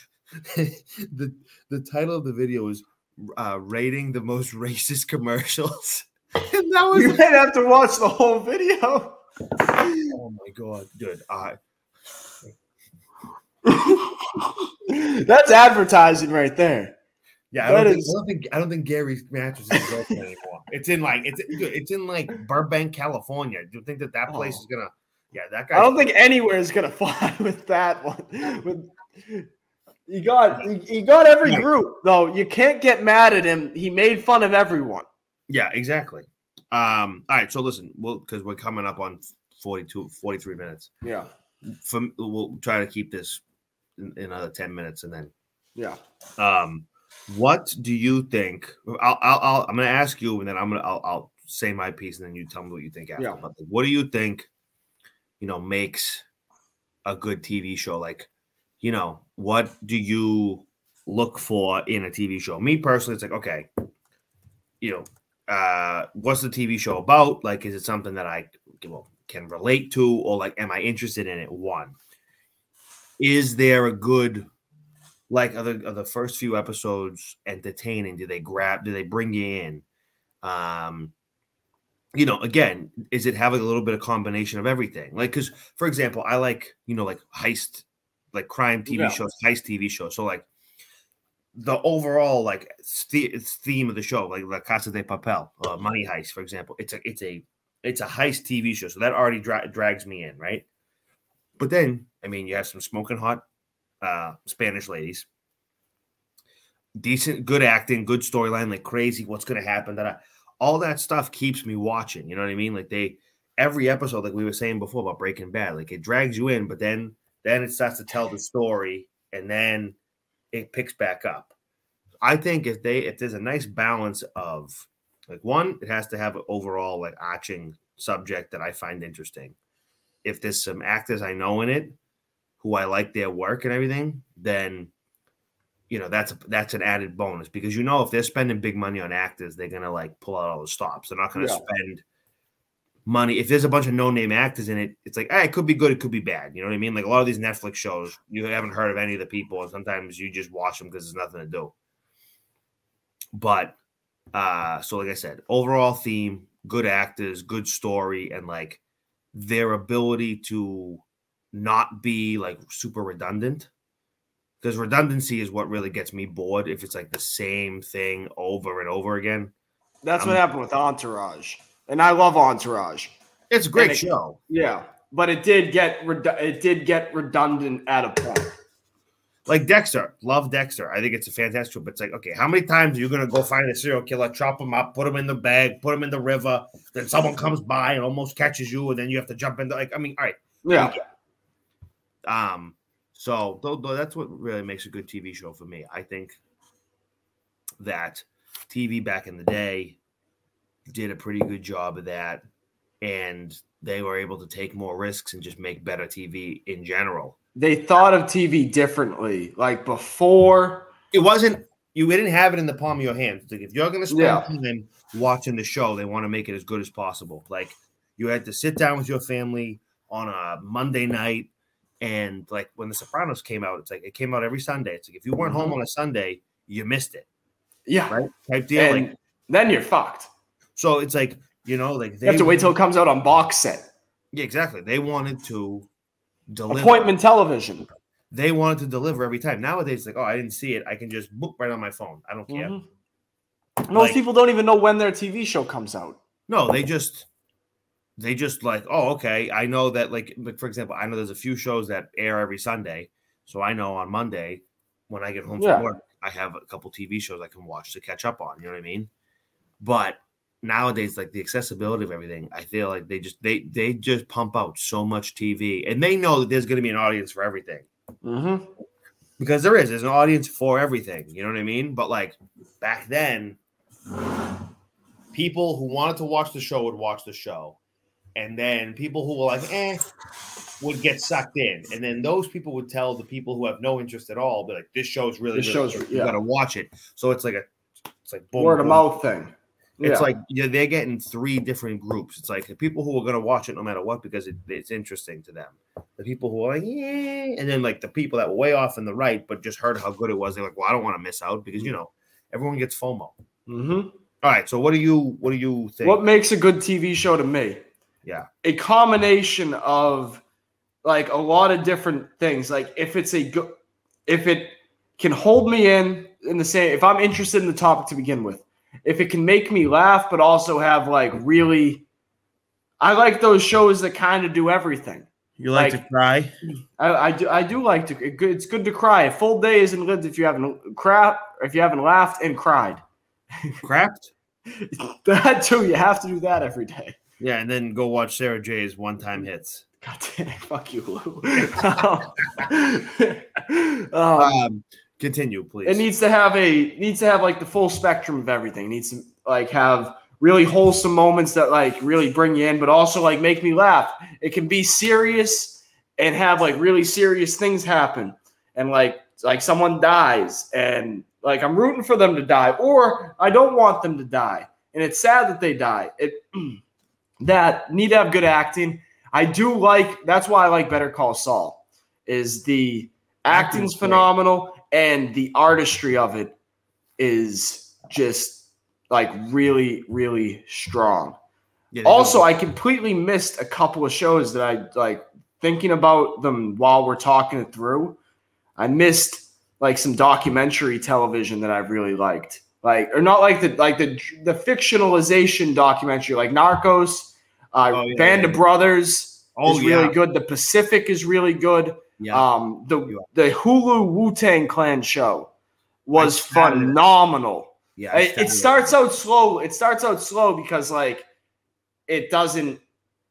the the title of the video is uh, rating the most (laughs) racist commercials, (laughs) and that was You might have to watch the whole video. (laughs) oh my god, dude. I That's advertising right there. yeah, I don't, think, is- I don't think I don't think Gary's mattress is broken anymore. It's in like it's it's in like Burbank, California. Do you think that that place Oh. is gonna? Yeah, that guy. I don't think anywhere is gonna fly with that one. With you got you got every group though. You can't get mad at him. He made fun of everyone. Yeah, exactly. Um, all right, so listen, we'll because we're coming up on 42, 43 minutes. Yeah, From we'll try to keep this in, in another 10 minutes and then yeah. um what do you think I'll, I'll, I'll I'm gonna ask you and then I'm gonna I'll, I'll say my piece and then you tell me what you think after. Yeah. But what do you think, you know, makes a good TV show? Like, you know, what do you look for in a TV show? Me personally, it's like, okay, you know, uh, what's the TV show about? Like, is it something that I well, can relate to, or like, am I interested in it? One, is there a good like are the, are the first few episodes entertaining do they grab do they bring you in um you know again is it having a little bit of combination of everything like because for example i like you know like heist like crime tv Yeah. shows heist tv shows so like the overall like the- theme of the show like la casa de papel uh, money heist for example it's a it's a it's a heist tv show so that already dra- drags me in right but then i mean you have some smoking hot uh Spanish ladies. Decent, good acting, good storyline, like crazy. What's going to happen? That all that stuff keeps me watching. You know what I mean? Like they every episode, like we were saying before about Breaking Bad, like it drags you in, but then then it starts to tell the story, and then it picks back up. I think if they if there's a nice balance of like one, it has to have an overall like arching subject that I find interesting. If there's some actors I know in it, who I like their work and everything, then you know that's a, that's an added bonus because you know if they're spending big money on actors, they're gonna like pull out all the stops. They're not gonna Yeah. spend money if there's a bunch of no name actors in it. It's like, hey, it could be good, it could be bad. You know what I mean? Like a lot of these Netflix shows, you haven't heard of any of the people, and sometimes you just watch them because there's nothing to do. But uh, so like I said, overall theme, good actors, good story, and like their ability to not be like super redundant because redundancy is what really gets me bored if it's like the same thing over and over again That's Um, what happened with Entourage, and I love Entourage. it's a great it- show Yeah, but it did get redu- it did get redundant at a point. like dexter love dexter i think it's a fantastic show but it's like okay how many times are you going to go find a serial killer chop him up put him in the bag put him in the river then someone comes by and almost catches you and then you have to jump in the, like i mean all right Yeah, Um, so though, though that's what really makes a good TV show for me. I think that TV back in the day did a pretty good job of that, and they were able to take more risks and just make better TV in general. they thought of TV differently. Like before, It wasn't you didn't have it in the palm of your hand. Like if you're going to spend Yeah. time watching the show, they want to make it as good as possible. Like you had to sit down with your family on a Monday night, and like when The Sopranos came out, it's like it came out every Sunday. It's like if you weren't home mm-hmm. on a Sunday, you missed it, yeah, right? Type deal. and Like then you're fucked. So, it's like you know, like You have to wait till it comes out on box set. yeah, exactly. They wanted to deliver. Appointment television. They wanted to deliver every time. Nowadays, it's like oh, I didn't see it. I can just book right on my phone. I don't care. Mhm. Most Like- people don't even know when their TV show comes out. No, they just they just like, oh, okay. I know that like like for example, I know there's a few shows that air every Sunday. So I know on Monday when I get home Yeah. from work, I have a couple TV shows I can watch to catch up on. You know what I mean? But nowadays, like the accessibility of everything, I feel like they just they they just pump out so much TV, and they know that there's going to be an audience for everything Mm-hmm. because there is. There's an audience for everything. You know what I mean? But like back then, people who wanted to watch the show would watch the show, and then people who were like, "eh," would get sucked in, and then those people would tell the people who have no interest at all, be like, "This show's really, This really show's- good. you yeah. got to watch it." So it's like a, it's like boom, Word of mouth thing. It's Yeah. like yeah, they're getting three different groups. It's like the people who are going to watch it no matter what because it, it's interesting to them. The people who are like, yeah, and then like the people that were way off in the right but just heard how good it was. They're like, well, I don't want to miss out because you know everyone gets FOMO. Mhm. All right, so what do you what do you think? What makes a good TV show to me? Yeah. A combination of like a lot of different things. Like if it's a good, if it can hold me in in the same, if I'm interested in the topic to begin with, if it can make me laugh, but also have like really, I like those shows that kind of do everything. you like- to cry? I, I do I do like to. It's good to cry. A full day isn't lived if you haven't crap, if you haven't laughed and cried. Crapped? (laughs) That too, you have to do that every day. Yeah, and then go watch Sarah J's one time hits. God damn it, (laughs) fuck you, Lou. (laughs) um, Um, continue, please. it needs to have a needs to have like the full spectrum of everything. It needs to like have really wholesome moments that like really bring you in, but also like make me laugh. It can be serious and have like really serious things happen, and like like someone dies, and like I'm rooting for them to die, or I don't want them to die, and it's sad that they die. It (clears throat) that need to have good acting. I do like that's why I like Better Call Saul. Is the acting's Acting's great. And the artistry of it is just like really really strong. Yeah, Also. I completely missed a couple of shows that I like thinking about them while we're talking it through. I missed like some documentary television that I really liked. Like or not like the like the the fictionalization documentary like Narcos, uh, Oh, yeah, Band yeah, of Brothers Oh, is really good. The Pacific is really good. Yeah. Um, the the Hulu Wu Tang Clan show was I it. phenomenal. yeah, It, it starts out slow. It starts out slow because like it doesn't.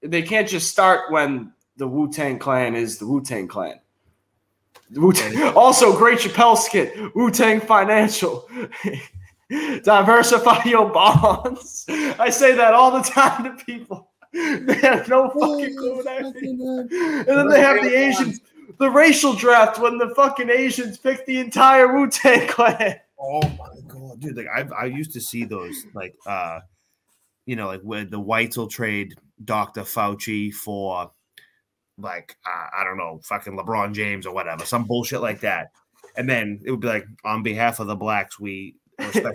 They can't just start when the Wu Tang Clan is the Wu Tang Clan. Wu (laughs) also, great Chappelle skit. Wu Tang Financial. (laughs) Diversify your bonds. (laughs) I say that all the time to people. They have no fucking clue what I mean. And then they have the Asians, the racial draft when the fucking Asians pick the entire Wu Tang Clan. Oh my god, dude! Like I, I used to see those, like, uh, you know, like where the whites will trade Dr. Fauci for, like, uh, I don't know, fucking LeBron James or whatever, some bullshit like that, and then it would be like, on behalf of the blacks, we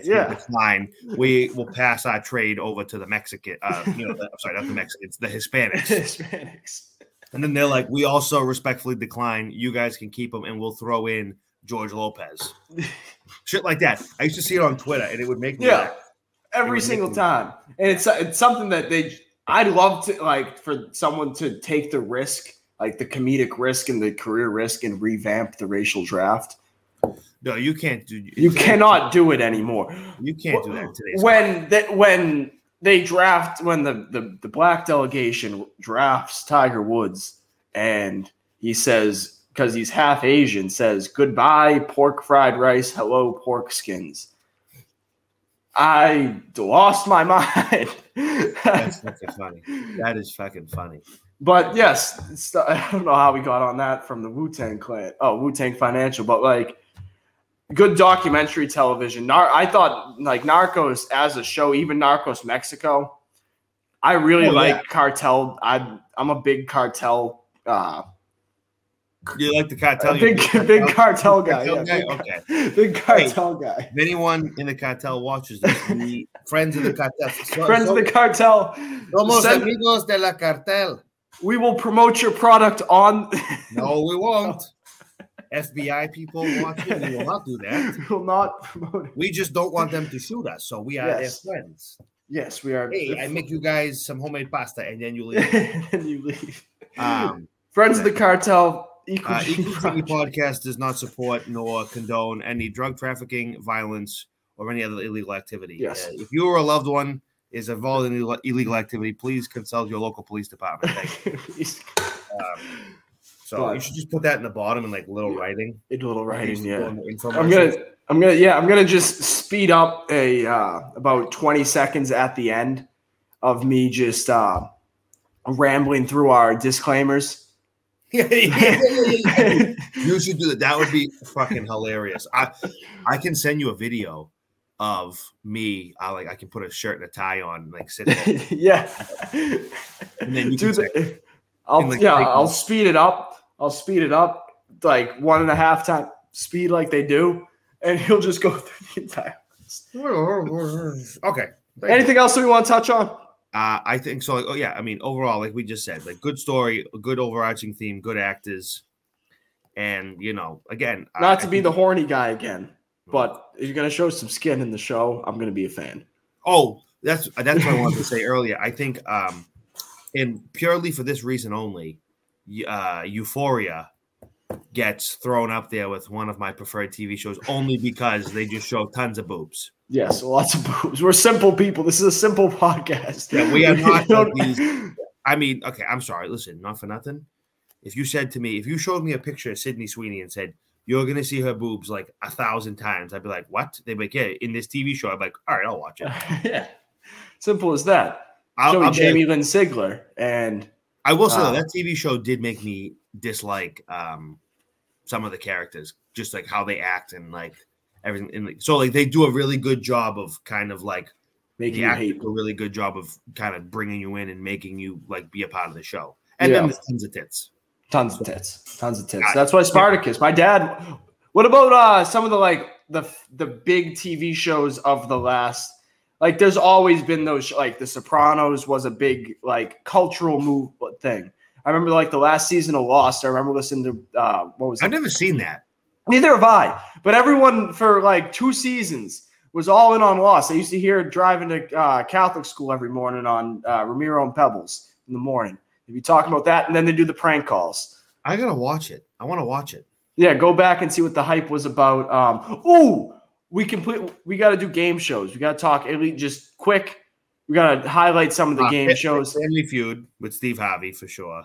Yeah. decline. We will pass our trade over to the Mexican, uh, you know, the, I'm sorry, not the Mexicans, the Hispanics, (laughs) Hispanics. And then they're like, we also respectfully decline. You guys can keep them, and we'll throw in George Lopez. (laughs) Shit like that. I used to see it on Twitter, and it would make me Yeah. laugh. Every single me- time. And it's it's something that they I'd love to like for someone to take the risk, like the comedic risk and the career risk and revamp the racial draft. No, you can't do. You cannot do it anymore. You can't do that in today's. when that when they draft when the, the the black delegation drafts Tiger Woods and he says because he's half Asian says goodbye pork fried rice hello pork skins. I lost my (laughs) mind. That's fucking funny. That is fucking funny. But yes, I don't know how we got on that from the Wu Tang Clan. Oh, Wu Tang Financial, but like good documentary television. Nar- I thought like Narcos as a show, even Narcos Mexico. I really Oh, like yeah. cartel. I'm I'm a big cartel, uh, You like the cartel? a you- big big cartel guy. Cartel yeah, guy? (laughs) big, Okay. big cartel guy. If anyone in the cartel watches this, the (laughs) friends of the cartel, so, Friends so, of the cartel. somos send- amigos de la cartel. we will promote your product on. No, we won't. (laughs) FBI people watching, we will not do that. (laughs) we will not promote it. We just don't want them to shoot us, so we are Yes. their friends. Yes, we are. Hey, I make you guys some homemade pasta, and then you (laughs) leave. and you leave. Um, (laughs) Friends of the cartel. Equal Uh, I Cugini Podcast does not support nor condone any drug trafficking, violence, or any other illegal activity. Yes. Uh, if you or a loved one is involved in ille- illegal activity, please consult your local police department. Thank you. Um, so But- you should just put that in the bottom in like little writing. In little writing, yeah. On the infomercials. I'm gonna, I'm gonna, yeah, I'm gonna just speed up a uh, about 20 seconds at the end of me just uh, rambling through our disclaimers. (laughs) Yeah, yeah, yeah, yeah, yeah. (laughs) you should do that. That would be fucking hilarious. I I can send you a video of me. I like I can put a shirt and a tie on, and, like sit (laughs) yeah. And then you Do can I'll like, yeah, I'll speed it up. I'll speed it up like one and a half time speed like they do, and (laughs) he'll just go through the entire. okay. Anything else that we want to touch on? Uh, I think so. Oh yeah, I mean overall, like we just said, like good story, good overarching theme, good actors, and you know, again, Not I to be think- the horny guy again, but if you're gonna show some skin in the show, I'm gonna be a fan. Oh, that's that's what I wanted to say earlier. I think, um, and purely for this reason only, uh, Euphoria gets thrown up there with one of my preferred TV shows only because they just show tons of boobs. Yes, lots of boobs. We're simple people. This is a simple podcast. Yeah, we are (laughs) not like these- I mean, okay, I'm sorry. Listen, not for nothing. If you said to me, if you showed me a picture of Sydney Sweeney and said, you're going to see her boobs like a thousand times, I'd be like, what? They'd be like, yeah, in this TV show. I'd be like, all right, I'll watch it. (laughs) yeah, simple as that. I'll, Show me I'll be like- Jamie Lynn Sigler, and I will say Uh, that TV show did make me dislike um, some of the characters, just like how they act and like everything. And like, so, like they do a really good job of kind of like making you hate. a really good job of kind of bringing you in and making you like be a part of the show. And then there's tons of tits. Tons of tits. Tons of tits. That's why Spartacus. My dad. What about uh some of the like the the big TV shows of the last? Like, there's always been those like The Sopranos was a big like cultural move thing. I remember like the last season of Lost. I remember listening to uh what was it? I've never seen that. Neither have I. But everyone for like two seasons was all in on Lost. I used to hear driving to uh, Catholic school every morning on uh, Ramiro and Pebbles in the morning. They'd be talking about that, and then they do the prank calls. I gotta watch it. I want to watch it. Yeah, go back and see what the hype was about. Um, ooh, we complete. We got to do game shows. We got to talk elite just quick. We got to highlight some of the Uh, game shows. Family Feud with Steve Harvey for sure.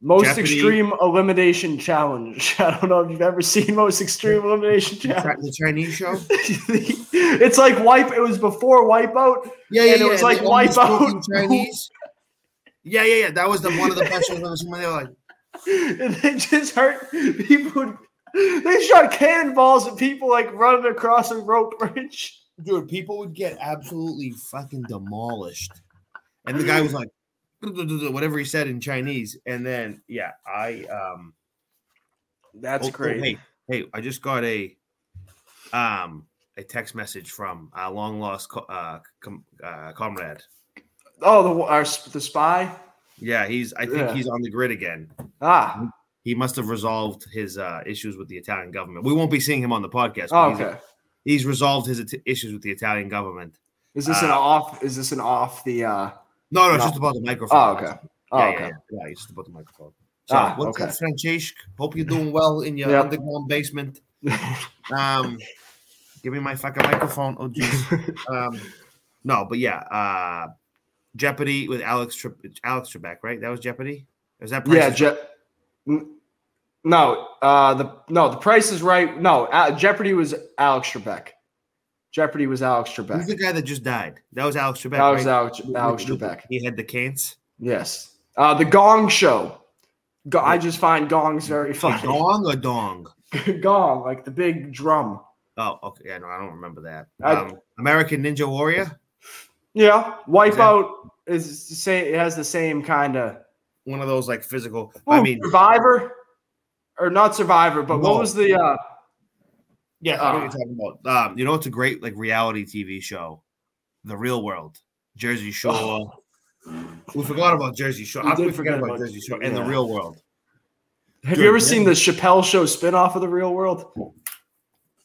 Most Jeopardy. Extreme Elimination Challenge. (laughs) I don't know if you've ever seen Most Extreme Elimination Challenge. the Chinese show. (laughs) it's like wipe. It was before Wipeout. Yeah, And it was like the only spoken Wipeout. (laughs) Chinese. Yeah, yeah, yeah. That was the one of the best shows I've ever seen. When they were like, and they just hurt people. Would, they shot cannonballs at people like running across a rope bridge. dude, people would get absolutely fucking demolished. And the guy was like, (laughs) whatever he said in Chinese. And then, yeah, I um, That's oh, oh, great. hey, hey, I just got a um a text message from a long lost co- uh, com- uh comrade. Oh, the our, the spy. Yeah, he's. I think Yeah. he's on the grid again. Ah, He must have resolved his uh, issues with the Italian government. We won't be seeing him on the podcast. oh, but he's- okay. He's, resolved his it- issues with the Italian government. Is this an uh, off? Is this an off the? uh No, no, it's just about the microphone. Oh, okay. Oh, yeah, okay. yeah, yeah, yeah, it's just about the microphone. So, Ah, what's okay. up, Francesca? Hope you're doing well in your Yep. underground basement. (laughs) Um, give me my fucking microphone. Oh, jeez. (laughs) um, no, but yeah, uh, Jeopardy with Alex Tre- Alex Trebek, right? That was Jeopardy. Is that Price yeah, Je- no, uh, the no, the Price is Right. No, uh, Jeopardy was Alex Trebek. Jeopardy was Alex Trebek. the guy that just died? That was Alex Trebek. That was right? Alex, Alex Trebek. He had the cants. Yes. Uh, the Gong Show. Go- I just find gongs very A funny. Gong or dong? (laughs) Gong, like the big drum. Oh, okay. Yeah, no, I don't remember that. I- Um, American Ninja Warrior. Yeah, Wipeout is the same. It has the same kind of. One of those like physical. I mean, Survivor, or not Survivor, but No. what was the? uh Yeah, I Ah. you're talking about. Um, you know, it's a great like reality TV show, The Real World, Jersey Shore. We forgot about Jersey Shore. We can did forget about about- Jersey Shore and The. Real World? Have Dude, you ever yeah. seen the Chappelle Show spinoff of the Real World?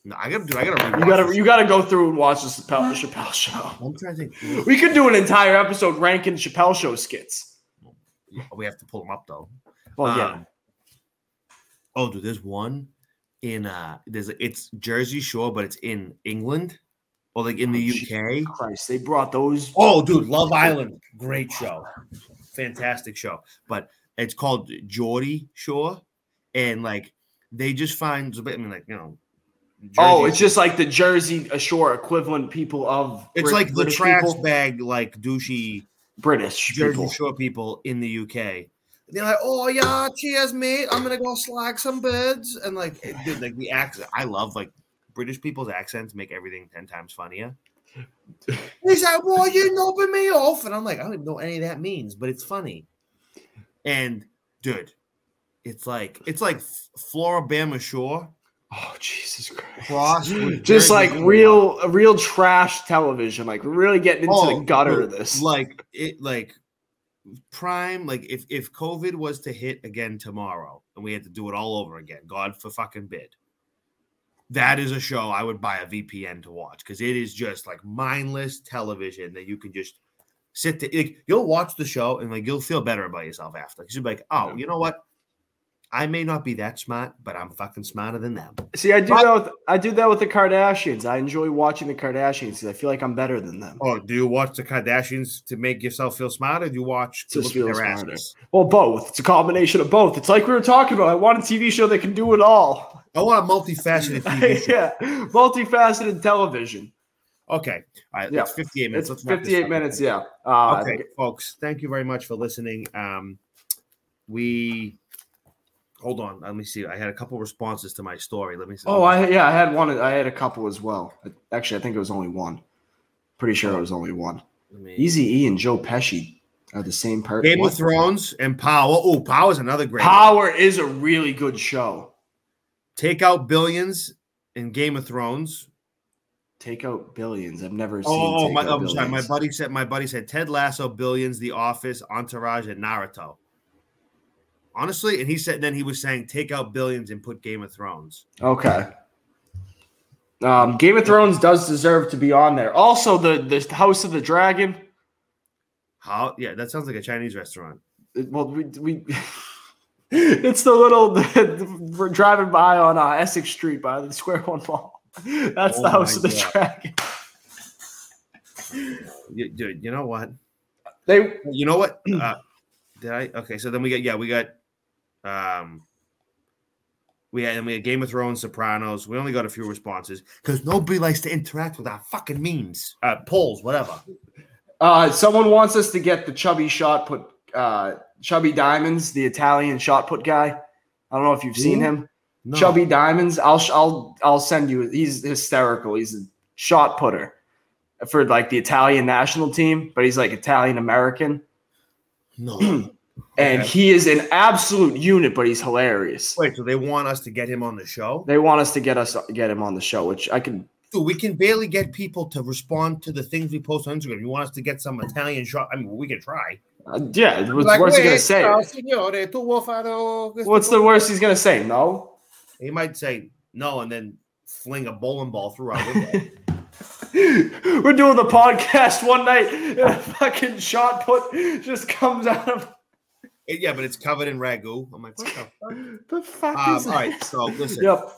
No, I gotta do. I gotta. You gotta this. you gotta go through and watch the Chappelle, the Chappelle Show. I'm trying to think. We could do an entire episode ranking Chappelle Show skits. We have to pull them up though. Yeah, Um, Oh, dude, there's one in uh there's it's Jersey Shore, but it's in England. or like in the Oh, UK. Christ, they brought those. Oh, dude, Love Island, great show, fantastic show. But it's called Geordie Shore, and like they just find. I mean, like you know. Oh, Jersey- it's just like the Jersey Shore equivalent people of. it's like the trash people. bag, like douchey British Jersey people. Shore people in the UK. They're like, oh yeah, cheers, mate. I'm gonna go slag some birds, and like, it- dude, like the accent. I love like British people's accents make everything ten times funnier. (laughs) He's like, "Why you knobbing me off?" And I'm like, "I don't know what any of that means, but it's funny." And dude, it's like it's like Floribama Shore Oh Jesus Christ! cross, Just like Shore. real, real trash television. Like really getting into Oh, the gutter of this. Like it, like prime. Like if if COVID was to hit again tomorrow and we had to do it all over again, God for fucking bid. That is a show I would buy a VPN to watch because it is just like mindless television that you can just sit there. Like, you'll watch the show and like you'll feel better about yourself after because you'll be like, oh, you know what? I may not be that smart, but I'm fucking smarter than them. See, I do But- that. With, I do that with the Kardashians. I enjoy watching the Kardashians because I feel like I'm better than them. Oh, do you watch the Kardashians to make yourself feel smarter? Do you watch to Just look at their smarter. asses? Well, both. It's a combination of both. It's like we were talking about. I want a TV show that can do it all. I want a multifaceted TV (laughs) show. yeah, multifaceted television. Okay. All right. Yeah. It's 58 minutes. It's Let's wrap this 58 up. minutes. Yeah. Uh, Okay, folks. Thank you very much for listening. Um, we hold on. Let me see. I had a couple responses to my story. Let me see. Oh, I yeah, I had one. I had a couple as well. Actually, I think it was only one. Pretty sure it was only one. Me- Easy E and Joe Pesci are the same person. Game of Thrones and Power. Oh, Power is another great. one. Power is a really good show. Take out billions in Game of Thrones. Take out billions. I've never seen. Oh, Take my, Out I'm sorry. My buddy said. My buddy said Ted Lasso, Billions, The Office, Entourage, and Naruto. Honestly, and he said then he was saying take out Billions and put Game of Thrones. Okay. Um, Game of Thrones does deserve to be on there. Also, the the House of the Dragon. How? Yeah, that sounds like a Chinese restaurant. Well, we, we (laughs) it's the little (laughs) we're driving by on uh, Essex Street by the Square One Mall. (laughs) That's Oh the House of the God. Dragon. You, dude, you know what? They You know what? Uh, did I? Okay, so then we got yeah, we got um we had and we had Game of Thrones, Sopranos. We only got a few responses because nobody likes to interact with our fucking memes, uh, polls, whatever. uh, someone wants us to get the chubby shot put uh, chubby diamonds, the Italian shot put guy. I don't know if you've seen him. No. Chubby Diamonds. I'll I'll I'll send you. He's hysterical. He's a shot putter for like the Italian national team, but he's like Italian American, No. (clears throat) and Okay. he is an absolute unit. But he's hilarious. Wait, so they want us to get him on the show? They want us to get us get him on the show, which I can. Dude, we can barely get people to respond to the things we post on Instagram. You want us to get some Italian shot? I mean, we can try. Uh, yeah, what's, Like, what's he gonna say? signore, tu vuoi fare What's the worst he's gonna say? No. He might say no and then fling a bowling ball through our window. (laughs) We're doing the podcast one night, and a fucking shot put just comes out of yeah, but it's covered in ragu. I'm like, what the fuck? (laughs) the fuck. Um, is all right, so listen. Yep.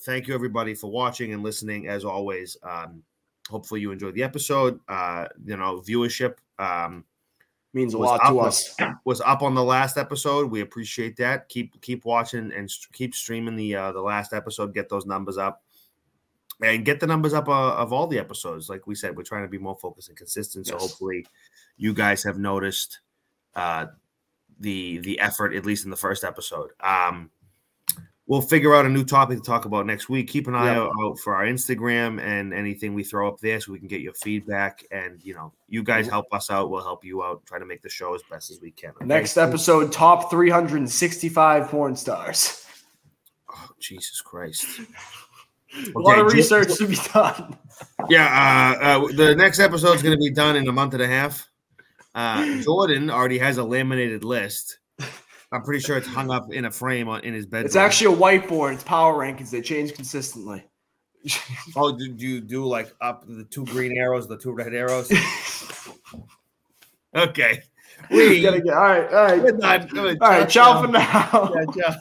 Thank you everybody for watching and listening. As always, um, hopefully you enjoyed the episode. Uh, you know, viewership um, Means a was lot up, to us. (clears throat) was up on the last episode. We appreciate that. Keep keep watching and st- keep streaming the uh, the last episode. Get those numbers up. And get the numbers up uh, of all the episodes. Like we said, we're trying to be more focused and consistent. So Yes. hopefully, you guys have noticed uh, the the effort at least in the first episode. Um, we'll figure out a new topic to talk about next week. Keep an eye Yep. out, for our Instagram and anything we throw up there, so we can get your feedback. And you know, you guys help us out. We'll help you out. Try to make the show as best as we can. okay? Next episode, top 365 porn stars. Oh, Jesus Christ. (laughs) A lot of Okay, research to be done. Yeah, uh, uh, the next episode is going to be done in a month and a half. Uh, Jordan already has a laminated list. I'm pretty sure it's hung up in a frame on, in his bedroom. It's actually a whiteboard. It's power rankings. They change consistently. (laughs) Oh, did you do like up the two green arrows, the two red arrows? (laughs) okay. We, Gotta get- all right, all right, Good night. Good all right. Ciao for now. Yeah, ciao.